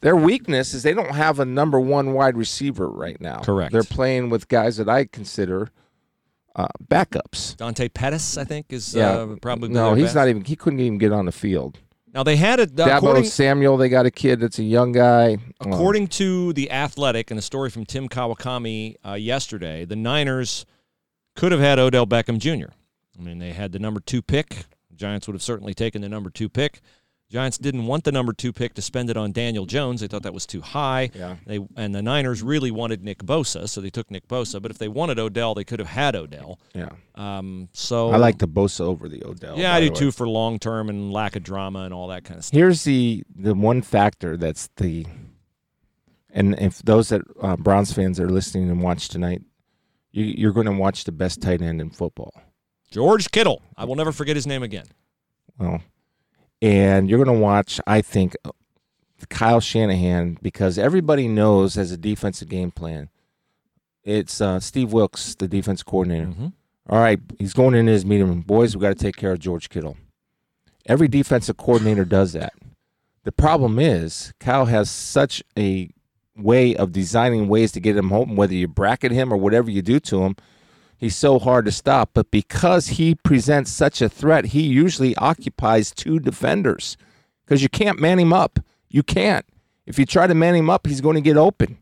Their weakness is they don't have a number one wide receiver right now. Correct. They're playing with guys that I consider uh, backups. Dante Pettis, I think, is Yeah, uh, probably no, their he's best. not even. He couldn't even get on the field. Now they had it Deebo Samuel, they got a kid that's a young guy. Uh, according to the Athletic and a story from Tim Kawakami uh, yesterday. The Niners could have had Odell Beckham Jr. I mean, they had the number two pick. The Giants would have certainly taken the number two pick. Giants didn't want the number two pick to spend it on Daniel Jones. They thought that was too high. Yeah. They and the Niners really wanted Nick Bosa, so they took Nick Bosa. But if they wanted Odell, they could have had Odell. yeah, Um, so I like the Bosa over the Odell. Yeah, I do too for long term and lack of drama and all that kind of stuff. Here's the the one factor that's the, and if those that uh, Browns fans are listening and watch tonight, you, you're going to watch the best tight end in football. George Kittle. I will never forget his name again. Well, and you're going to watch, I think, Kyle Shanahan because everybody knows as a defensive game plan, it's uh, Steve Wilks, the defense coordinator. Mm-hmm. All right, he's going in his meeting room. Boys, we got to take care of George Kittle. Every defensive coordinator does that. The problem is Kyle has such a way of designing ways to get him home, whether you bracket him or whatever you do to him. He's so hard to stop. But because he presents such a threat, he usually occupies two defenders because you can't man him up. You can't. If you try to man him up, he's going to get open.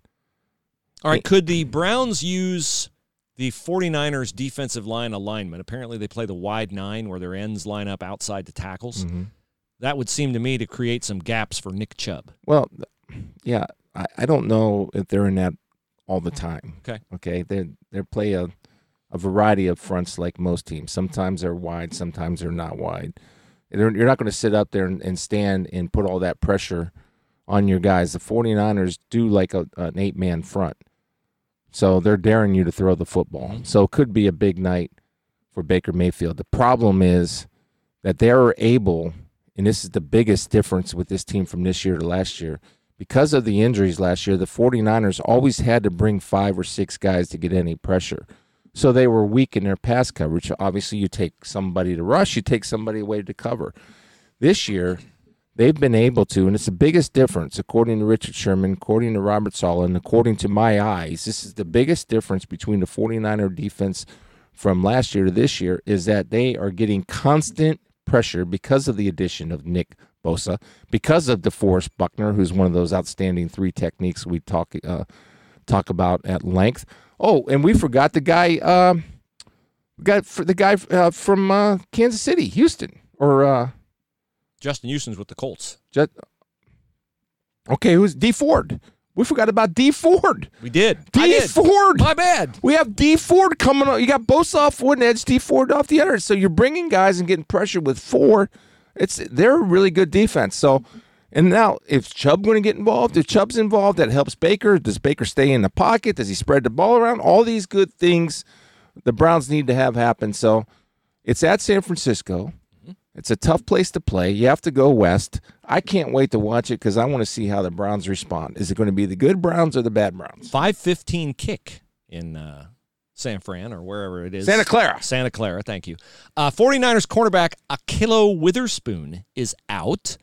All right, could the Browns use the 49ers defensive line alignment? Apparently, they play the wide nine where their ends line up outside the tackles. Mm-hmm. That would seem to me to create some gaps for Nick Chubb. Well, yeah, I, I don't know if they're in that all the time. Okay. Okay. They they play a, a variety of fronts like most teams. Sometimes they're wide, sometimes they're not wide. You're not going to sit up there and, and stand and put all that pressure on your guys. The 49ers do like a, an eight man front. So they're daring you to throw the football. Mm-hmm. So it could be a big night for Baker Mayfield. The problem is that they're able, and this is the biggest difference with this team from this year to last year, because of the injuries last year, the 49ers always had to bring five or six guys to get any pressure. So they were weak in their pass coverage. Obviously, you take somebody to rush, you take somebody away to cover. This year, they've been able to, and it's the biggest difference, according to Richard Sherman, according to Robert Saleh, and according to my eyes, this is the biggest difference between the 49er defense from last year to this year is that they are getting constant pressure because of the addition of Nick Bosa, because of DeForest Buckner, who's one of those outstanding three techniques we talk uh, talk about at length. Oh, and we forgot the guy, uh, got the guy uh, from uh, Kansas City, Houston, or uh, Justin Houston's with the Colts. just okay. Who's Dee Ford? We forgot about Dee Ford. We did. D did. Ford. My bad. We have Dee Ford coming up. You got Bosa off one edge, Dee Ford off the other. So you're bringing guys and getting pressure with four. It's they're a really good defense. So, and now if Chubb going to get involved, if Chubb's involved, that helps Baker. Does Baker stay in the pocket? Does he spread the ball around? All these good things the Browns need to have happen. So, it's at San Francisco. It's a tough place to play. You have to go west. I can't wait to watch it because I want to see how the Browns respond. Is it going to be the good Browns or the bad Browns? 515 kick in uh, San Fran or wherever it is. Santa Clara. Santa Clara, thank you. Uh, 49ers cornerback Ahkello Witherspoon is out.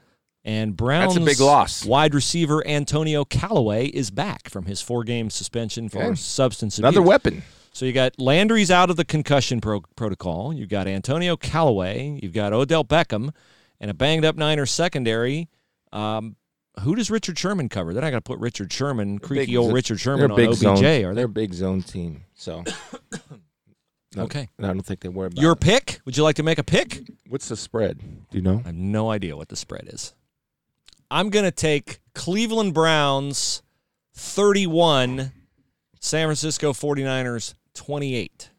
And Browns That's a big loss. wide receiver Antonio Callaway is back from his four game suspension for Okay. substance Another abuse. Another weapon. So you got Landry's out of the concussion pro- protocol. You've got Antonio Callaway. You've got Odell Beckham, and a banged up Niners secondary. Um, who does Richard Sherman cover? They're not going to put Richard Sherman, creaky Big old Richard Sherman on big OBJ, zone. are they? They're a big zone team. So no, Okay. I don't think they worry about Your it. pick? Would you like to make a pick? What's the spread? Do you know? I have no idea what the spread is. I'm going to take Cleveland Browns 31, San Francisco 49ers 28.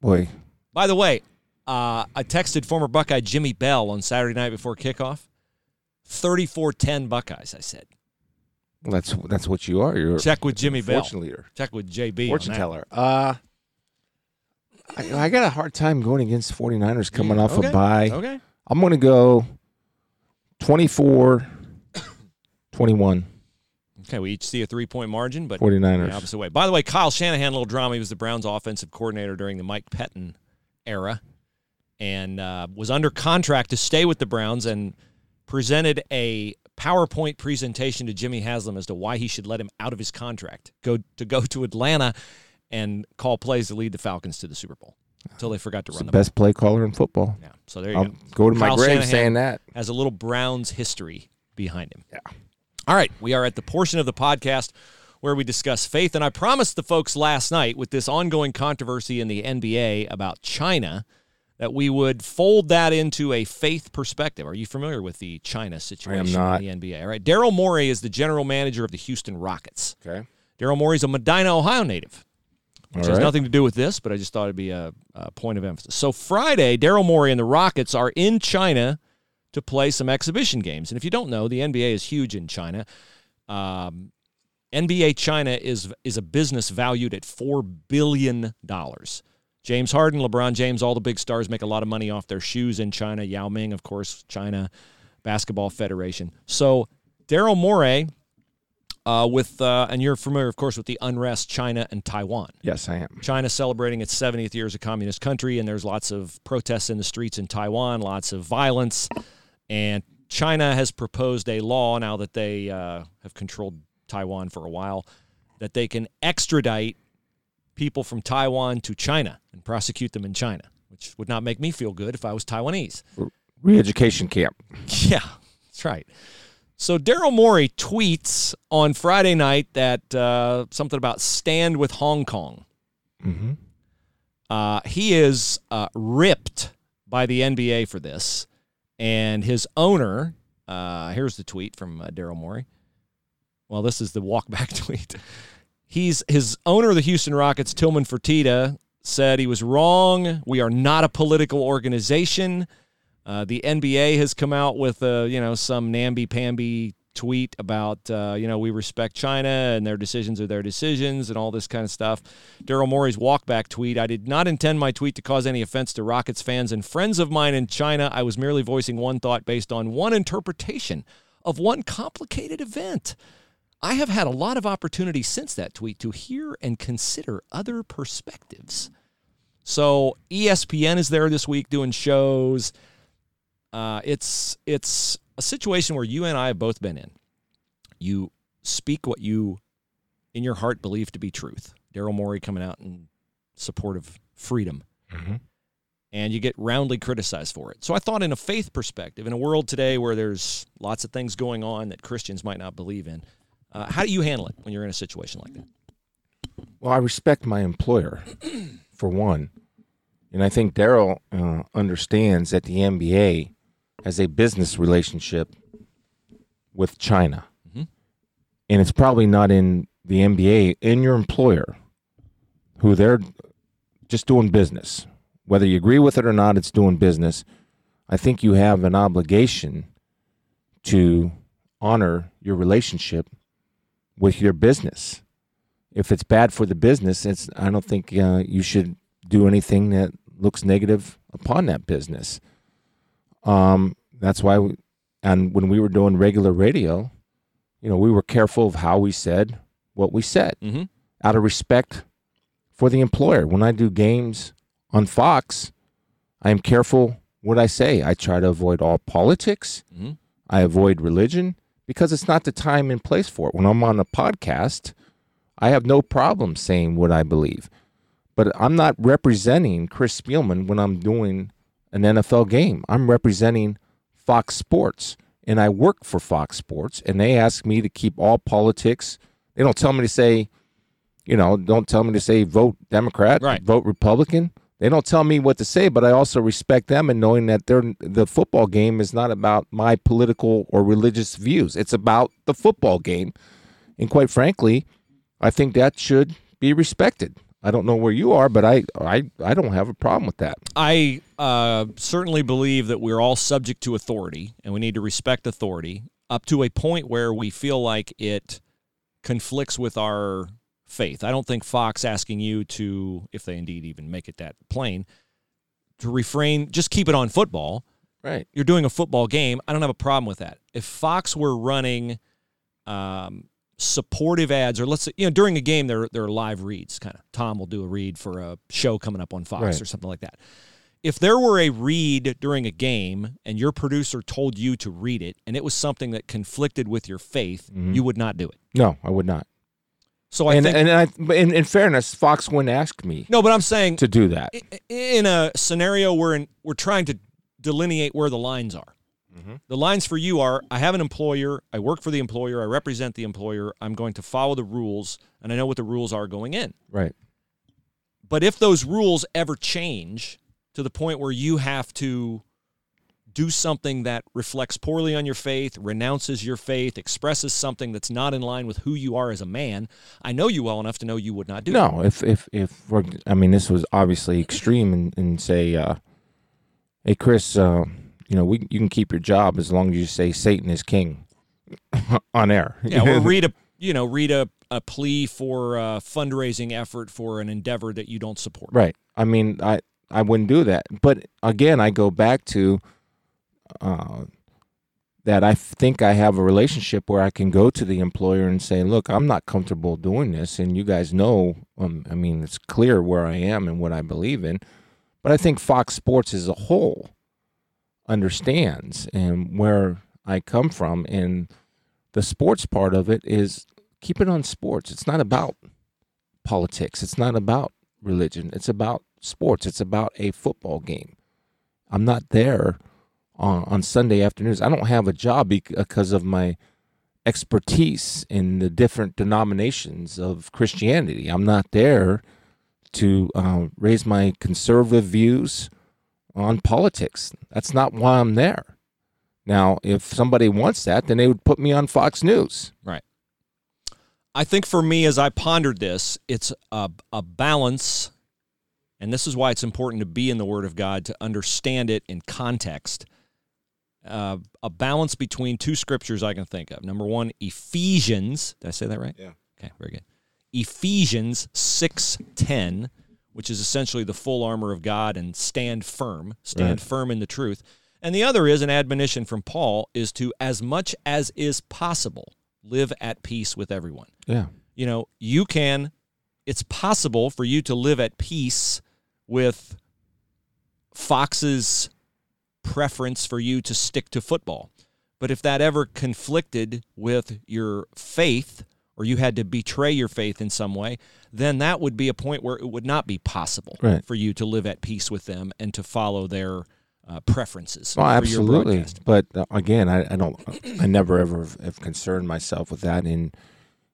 Boy, By the way, uh, I texted former Buckeye Jimmy Bell on Saturday night before kickoff. 34-10 Buckeyes, I said. well, that's that's what you are. You're Check with Jimmy Bell. fortune leader, Check with JB. fortune teller. Uh, I, I got a hard time going against 49ers coming off Okay. a bye. Okay. I'm going to go 24 21 Okay, we each see a three-point margin, but 49ers. the opposite way. By the way, Kyle Shanahan, a little drama. He was the Browns' offensive coordinator during the Mike Pettine era, and uh, was under contract to stay with the Browns, and presented a PowerPoint presentation to Jimmy Haslam as to why he should let him out of his contract, go to go to Atlanta, and call plays to lead the Falcons to the Super Bowl until they forgot to It's run the the best play caller in football. Yeah, so there you I'll go. go to my grave Shanahan saying that. has a little Browns history behind him. Yeah. All right, we are at the portion of the podcast where we discuss faith, and I promised the folks last night with this ongoing controversy in the NBA about China that we would fold that into a faith perspective. Are you familiar with the China situation I am not. in the NBA? All right, Daryl Morey is the general manager of the Houston Rockets. Okay. Daryl Morey's a Medina, Ohio native which All has right. nothing to do with this, but I just thought it'd be a, a point of emphasis. So Friday, Daryl Morey and the Rockets are in China to play some exhibition games. And if you don't know, the NBA is huge in China. Um, NBA China is is a business valued at four billion dollars. James Harden, LeBron James, all the big stars make a lot of money off their shoes in China. Yao Ming, of course, China Basketball Federation. So Daryl Morey, uh, with uh, and you're familiar, of course, with the unrest China and Taiwan. Yes, I am. China celebrating its 70th year as a communist country, and there's lots of protests in the streets in Taiwan, lots of violence, and China has proposed a law now that they uh, have controlled Taiwan for a while that they can extradite people from Taiwan to China and prosecute them in China, which would not make me feel good if I was Taiwanese. Re-education camp. Yeah, that's right. So Daryl Morey tweets on Friday night that uh, something about stand with Hong Kong. Mm-hmm. Uh, he is uh, ripped by the NBA for this, and his owner. Uh, here's the tweet from uh, Daryl Morey. Well, this is the walkback tweet. He's his owner of the Houston Rockets, Tillman Fertitta, said he was wrong. We are not a political organization. Uh, the NBA has come out with uh, you know some namby pamby tweet about uh, you know we respect China and their decisions are their decisions and all this kind of stuff. Daryl Morey's walkback tweet: I did not intend my tweet to cause any offense to Rockets fans and friends of mine in China. I was merely voicing one thought based on one interpretation of one complicated event. I have had a lot of opportunity since that tweet to hear and consider other perspectives. So ESPN is there this week doing shows. Uh, it's it's a situation where you and I have both been in. You speak what you, in your heart, believe to be truth. Daryl Morey coming out in support of freedom, Mhm. and you get roundly criticized for it. So I thought, in a faith perspective, in a world today where there's lots of things going on that Christians might not believe in, uh, how do you handle it when you're in a situation like that? Well, I respect my employer, for one. And I think Daryl uh, understands that the NBA has a business relationship with China. Mhm. And it's probably not in the NBA, in your employer, who they're just doing business. Whether you agree with it or not, it's doing business. I think you have an obligation to honor your relationship with your business if it's bad for the business, it's I don't think uh, you should do anything that looks negative upon that business. Um, that's why, we, and when we were doing regular radio, you know, we were careful of how we said what we said Mm-hmm. out of respect for the employer. When I do games on Fox, I am careful what I say. I try to avoid all politics. Mm-hmm. I avoid religion because it's not the time and place for it. When I'm on a podcast, I have no problem saying what I believe. But I'm not representing Chris Spielman when I'm doing an NFL game. I'm representing Fox Sports. And I work for Fox Sports, and they ask me to keep all politics. They don't tell me to say, you know, don't tell me to say vote Democrat, Right. vote Republican. They don't tell me what to say, but I also respect them and knowing that they're, the football game is not about my political or religious views. It's about the football game. And quite frankly, I think that should be respected. I don't know where you are, but I I, I don't have a problem with that. I uh, certainly believe that we're all subject to authority and we need to respect authority up to a point where we feel like it conflicts with our faith. I don't think Fox asking you to, if they indeed even make it that plain, to refrain, just keep it on football. Right. You're doing a football game. I don't have a problem with that. If Fox were running um, supportive ads, or let's say, you know, during a game, there, there are live reads, kind of. Tom will do a read for a show coming up on Fox Right. or something like that. If there were a read during a game and your producer told you to read it and it was something that conflicted with your faith, mm-hmm. you would not do it. No, I would not. So I and think and I, in, in fairness, Fox wouldn't ask me no, but I'm saying to do that. in a scenario where in, we're trying to delineate where the lines are. The lines for you are I have an employer, I work for the employer, I represent the employer, I'm going to follow the rules, and I know what the rules are going in. Right. But if those rules ever change to the point where you have to do something that reflects poorly on your faith, renounces your faith, expresses something that's not in line with who you are as a man, I know you well enough to know you would not do that. No, if if if we're, I mean this was obviously extreme and, and say, uh, hey Chris, uh, you know we you can keep your job as long as you say Satan is king on air. Yeah, or read a you know read a, a plea for a fundraising effort for an endeavor that you don't support. right. I mean, I I wouldn't do that. But again, I go back to uh, that I think I have a relationship where I can go to the employer and say, "Look, I'm not comfortable doing this," and you guys know. Um, I mean, it's clear where I am and what I believe in. But I think Fox Sports as a whole understands and where I come from, and the sports part of it is keep it on sports. It's not about politics. It's not about religion. It's about sports. It's about a football game. I'm not there on, on Sunday afternoons. I don't have a job because of my expertise in the different denominations of Christianity. I'm not there to uh, raise my conservative views on politics. That's not why I'm there. Now, if somebody wants that, then they would put me on Fox News. Right. I think for me, as I pondered this, it's a, a balance, and this is why it's important to be in the Word of God to understand it in context. Uh, a balance between two scriptures I can think of. Number one, Ephesians. Did I say that right? Yeah. Okay, very good. Ephesians six ten, which is essentially the full armor of God and stand firm, stand Right. firm in the truth. And the other is an admonition from Paul is to as much as is possible live at peace with everyone. Yeah. You know, you can it's possible for you to live at peace with Fox's preference for you to stick to football. But if that ever conflicted with your faith or you had to betray your faith in some way, then that would be a point where it would not be possible Right. for you to live at peace with them and to follow their uh, preferences. Well, for absolutely. But uh, again, I, I don't. I never ever have- concerned myself with that. And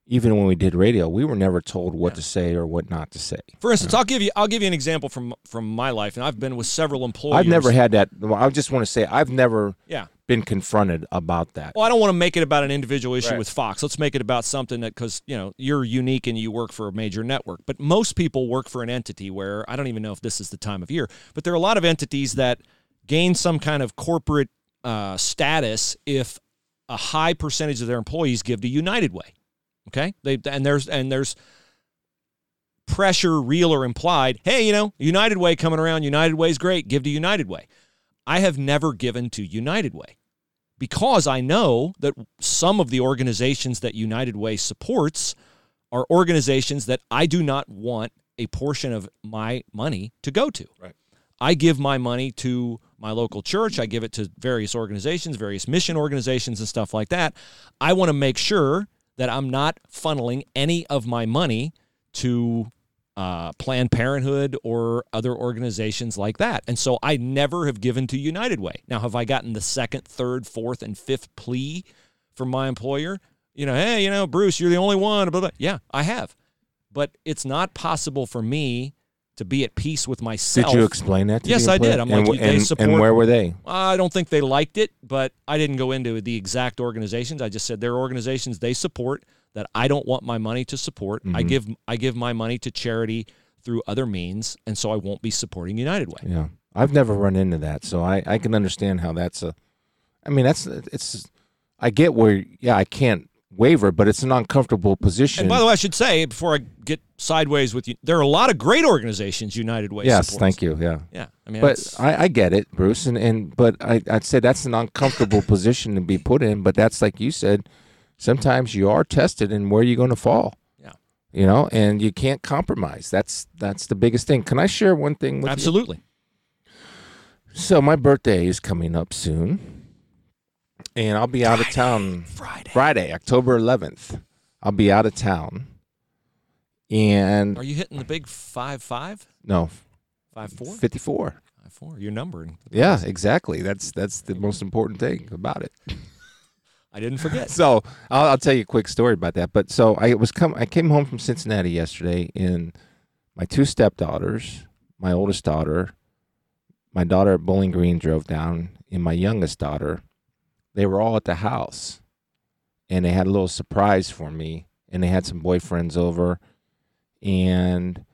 even when we did radio, we were never told what to say or what not to say. For instance, I'll give you I'll give you an example from from my life, and I've been with several employers. I've never had that. I just want to say I've never yeah. Been confronted about that. Well, I don't want to make it about an individual issue Right. with Fox. Let's make it about something that because you know you're unique and you work for a major network. But most people work for an entity where I don't even know if this is the time of year, but there are a lot of entities that gain some kind of corporate uh, status if a high percentage of their employees give to United Way. Okay, they and there's and there's pressure, real or implied. Hey, you know, United Way coming around. United Way's great. Give to United Way. I have never given to United Way because I know that some of the organizations that United Way supports are organizations that I do not want a portion of my money to go to. Right. I give my money to my local church, I give it to various organizations, various mission organizations and stuff like that. I want to make sure that I'm not funneling any of my money to uh, Planned Parenthood or other organizations like that. And so I never have given to United Way. Now, have I gotten the second, third, fourth, and fifth plea from my employer? You know, hey, you know, Bruce, you're the only one. Blah, blah. Yeah, I have. But it's not possible for me to be at peace with myself. Did you explain that? to Yes, I did. I'm and, like, and, they and where were they? I don't think they liked it, but I didn't go into the exact organizations. I just said there are organizations they support that I don't want my money to support. I mm-hmm. give I give my money to charity through other means, and so I won't be supporting United Way. Yeah, I've never run into that, so I I can understand how that's a. I mean, that's it's. I get where yeah I can't waver, but it's an uncomfortable position. And by the way, I should say before I get sideways with you, there are a lot of great organizations United Way. yes, supports. thank you. Yeah. Yeah, I mean, But I, I get it, Bruce, and, and but I, I'd say that's an uncomfortable position to be put in. But that's like you said, sometimes you are tested in where you're going to fall. Yeah. You know, and you can't compromise. That's that's the biggest thing. Can I share one thing with you? absolutely. So my birthday is coming up soon, and I'll be out of town Friday. Friday, October 11th. I'll be out of town, and Are you hitting the big five five no, five four 54. five four? You're numbering. Yeah, exactly. That's that's the most important thing about it. I didn't forget. So I'll, I'll tell you a quick story about that. But so I was come. I came home from Cincinnati yesterday, and my two stepdaughters, my oldest daughter, my daughter at Bowling Green drove down, and my youngest daughter, they were all at the house, and they had a little surprise for me, and they had some boyfriends over, and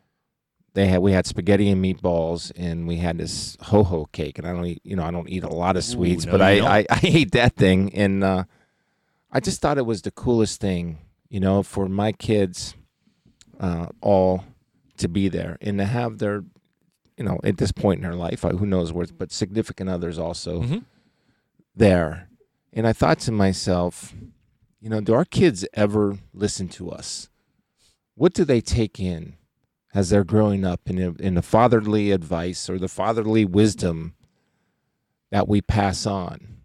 they had we had spaghetti and meatballs, and we had this ho ho cake, and I don't eat, you know, I don't eat a lot of sweets, no, but I. I I ate that thing, and uh, I just thought it was the coolest thing, you know, for my kids uh, all to be there and to have their you know, at this point in her life, who knows where, but significant others also Mhm. there. And I thought to myself, you know, do our kids ever listen to us? What do they take in as they're growing up in, in the fatherly advice or the fatherly wisdom that we pass on?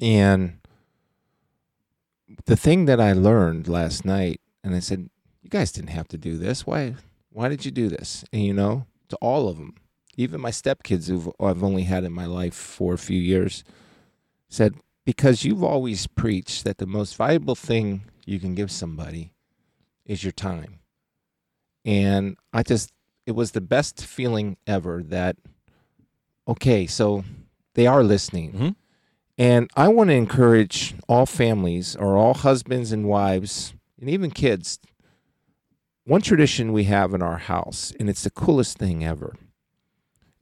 And the thing that I learned last night, and I said, you guys didn't have to do this. Why? Why did you do this? And you know, to all of them, even my stepkids who I've only had in my life for a few years, said because you've always preached that the most valuable thing you can give somebody is your time. And I just, it was the best feeling ever that, okay, so they are listening. Mhm. And I want to encourage all families or all husbands and wives and even kids. One tradition we have in our house, and it's the coolest thing ever.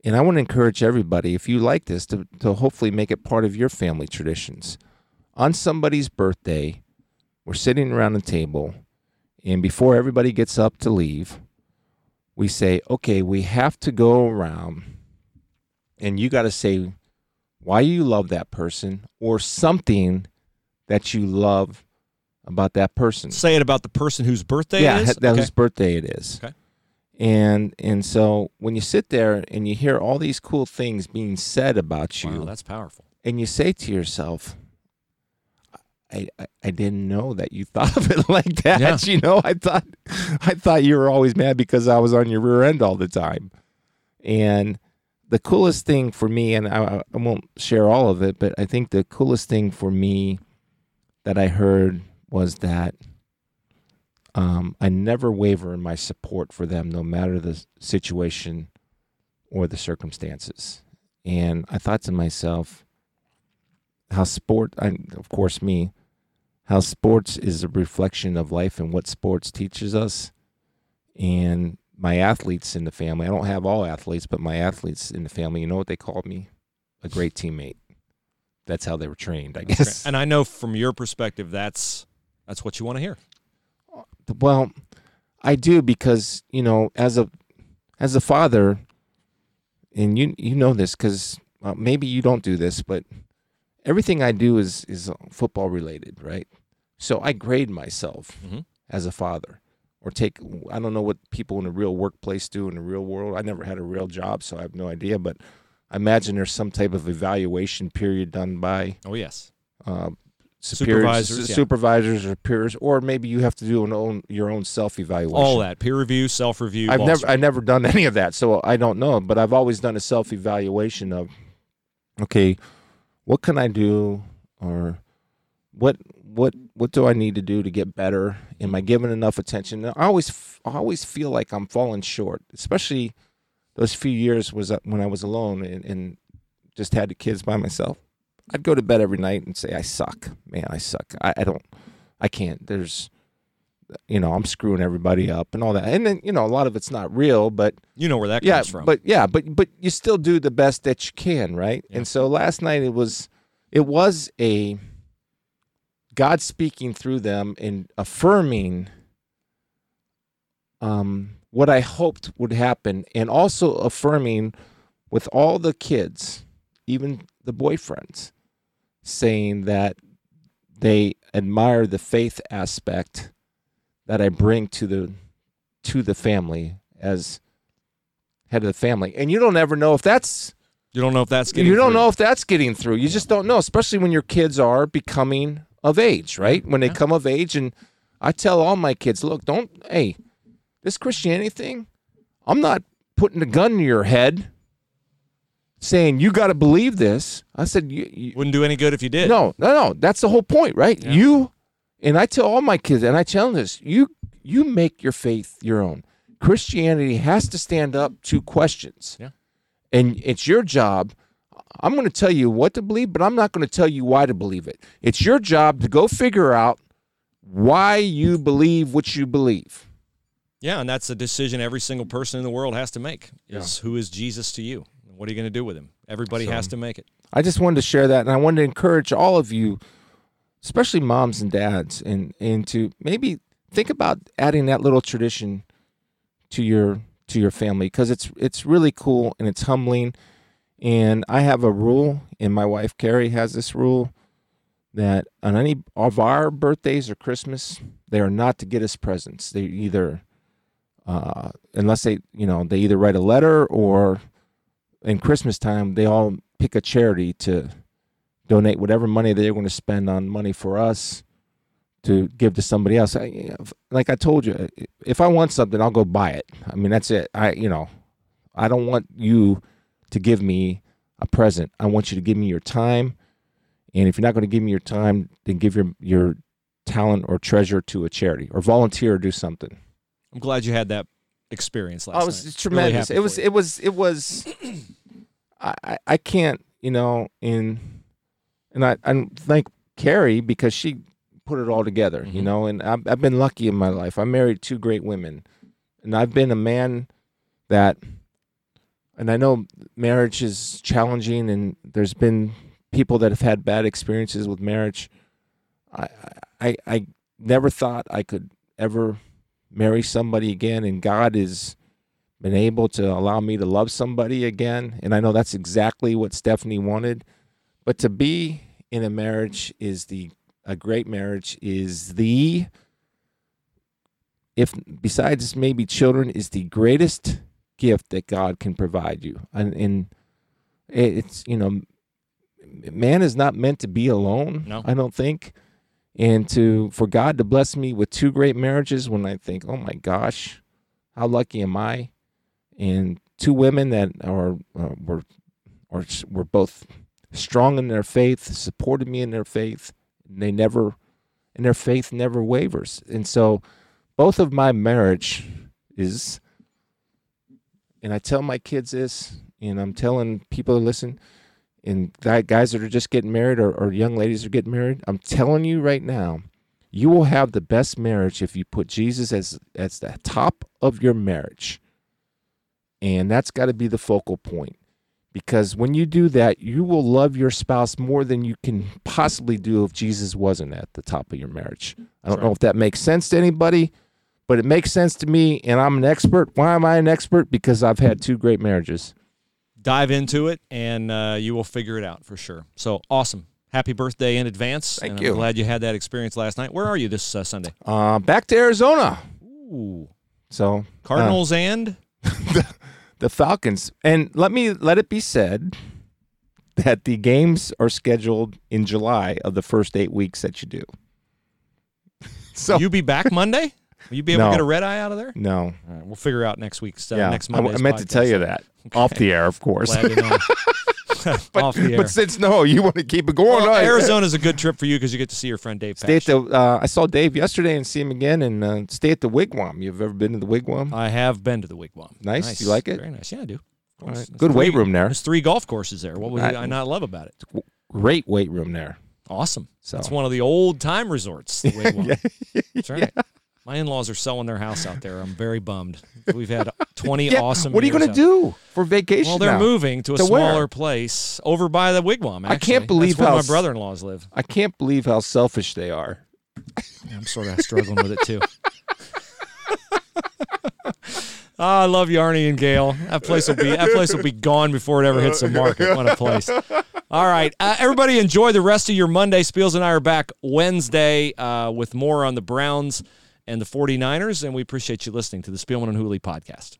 And I want to encourage everybody, if you like this, to, to hopefully make it part of your family traditions. On somebody's birthday, we're sitting around the table, and before everybody gets up to leave, we say, okay, we have to go around, and you got to say why you love that person or something that you love about that person. Say it about the person whose birthday yeah, it is. that Okay. whose birthday it is. Okay. And and so when you sit there and you hear all these cool things being said about you, Wow, that's powerful. and you say to yourself, I, I, I didn't know that you thought of it like that. Yeah. You know, I thought I thought you were always mad because I was on your rear end all the time. And the coolest thing for me, and I, I won't share all of it, but I think the coolest thing for me that I heard was that um, I never waver in my support for them, no matter the situation or the circumstances. And I thought to myself, how sport, I, of course, me, how sports is a reflection of life and what sports teaches us. And my athletes in the family, I don't have all athletes, but my athletes in the family, you know what they called me? A great teammate. That's how they were trained, I That's guess. great. And I know from your perspective, that's that's what you want to hear. Well, I do because you know, as a as a father, and you you know this because uh, maybe you don't do this, but everything I do is is football related, right? So I grade myself Mhm. as a father, or take I don't know what people in the real workplace do in the real world. I never had a real job, so I have no idea. But I imagine there's some type of evaluation period done by Oh yes. uh, Supervisors, yeah. supervisors or peers, or maybe you have to do an own your own self evaluation. All that peer review, self review. I've never I've never done any of that, so I don't know. But I've always done a self evaluation of, okay, what can I do, or what what what do I need to do to get better? Am I giving enough attention? I always I always feel like I'm falling short, especially those few years was uh, when I was alone and, and just had the kids by myself. I'd go to bed every night and say, I suck, man, I suck. I, I don't, I can't. There's, you know, I'm screwing everybody up and all that. And then, you know, a lot of it's not real, but You know where that yeah, comes from. but yeah, but but you still do the best that you can, right? Yeah. And so last night it was, it was a God speaking through them and affirming um, what I hoped would happen, and also affirming with all the kids, even the boyfriends, saying that they admire the faith aspect that I bring to the to the family as head of the family. And you don't ever know if that's you don't know if that's getting you don't through. know if that's getting through. You just don't know, especially when your kids are becoming of age, right? When they Yeah. come of age and I tell all my kids, look, don't hey, this Christianity thing, I'm not putting a gun to your head saying you got to believe this. I said you, you Wouldn't do any good if you did. no, no, no. That's the whole point, right? Yeah. You and I tell all my kids, and I tell them this: you you make your faith your own. Christianity has to stand up to questions. Yeah. And it's your job. I'm going to tell you what to believe, but I'm not going to tell you why to believe it. It's your job to go figure out why you believe what you believe. Yeah, and that's a decision every single person in the world has to make. Is who is Jesus to you? What are you going to do with him? Everybody has to make it. I just wanted to share that, and I wanted to encourage all of you, especially moms and dads, and and to maybe think about adding that little tradition to your to your family because it's it's really cool and it's humbling. And I have a rule, and my wife Carrie has this rule that on any of our birthdays or Christmas, they are not to get us presents. They either, uh, unless they, you know, they either write a letter or in Christmas time, they all pick a charity to donate whatever money they're going to spend on money for us to give to somebody else. I, like I told you, if I want something, I'll go buy it. I mean, that's it. I, you know, I don't want you to give me a present. I want you to give me your time. And if you're not going to give me your time, then give your your talent or treasure to a charity or volunteer or do something. I'm glad you had that experience last Oh, it was night. tremendous. Really it was for you. it was it was I, I- can't, you know, and and I I thank Carrie because she put it all together, you Mhm. know, and I've, I've been lucky in my life. I married two great women, and I've been a man that, and I know marriage is challenging, and there's been people that have had bad experiences with marriage. I I I never thought I could ever marry somebody again, and God has been able to allow me to love somebody again, and I know that's exactly what Stephanie wanted. But to be in a marriage is the a great marriage is the if besides maybe children is the greatest gift that God can provide you. And, and it's you know man is not meant to be alone, No. I don't think. And to for God to bless me with two great marriages when I think, "Oh my gosh, how lucky am I?" And two women that are uh, were or were both strong in their faith, supported me in their faith. And they never, and their faith never wavers. And so, both of my marriage is, and I tell my kids this, and I'm telling people to listen, and guy- guys that are just getting married or, or young ladies that are getting married, I'm telling you right now, you will have the best marriage if you put Jesus as as the top of your marriage. And that's got to be the focal point. Because when you do that, you will love your spouse more than you can possibly do if Jesus wasn't at the top of your marriage. I don't know if that makes sense to anybody, but it makes sense to me. And I'm an expert. Why am I an expert? Because I've had two great marriages. Dive into it, and uh, you will figure it out for sure. So awesome! Happy birthday in advance. Thank and you. I'm glad you had that experience last night. Where are you this uh, Sunday? Uh, back to Arizona. Ooh, So uh, Cardinals and the Falcons. And let me let it be said that the games are scheduled in July of the first eight weeks that you do. So you be back Monday? Will you be able No. to get a red eye out of there? no, All right, we'll figure out next week's uh, yeah, next I, I meant to tell you that off the air, of course. Glad to know. Off the air. But since no, you want to keep it going. Well, no, Arizona's a good trip for you because you get to see your friend Dave. Stay at the. Uh, I saw Dave yesterday and see him again, and uh, stay at the Wigwam. You've ever been to the Wigwam? I have been to the Wigwam. Nice. You like it? Very nice. Yeah, I do. All right. Good weight room there. There's three golf courses there. What would I- I not love about it? Great weight room there. Awesome. So It's one of the old time resorts. The Wigwam. That's right. My in-laws are selling their house out there. I'm very bummed. We've had 20 Yeah, awesome. What are you going to do for vacation? Well, they're now? moving to a To where? smaller place over by the Wigwam. I can't believe That's where how my brother-in-laws live. I can't believe how selfish they are. I'm sort of struggling with it too. Ah, I love you, Arnie and Gail. That place will be that place will be gone before it ever hits the market. What a place! All right, uh, everybody, enjoy the rest of your Monday. Spiels and I are back Wednesday uh, with more on the Browns and the 49ers, and we appreciate you listening to the Spielman and Hooley podcast.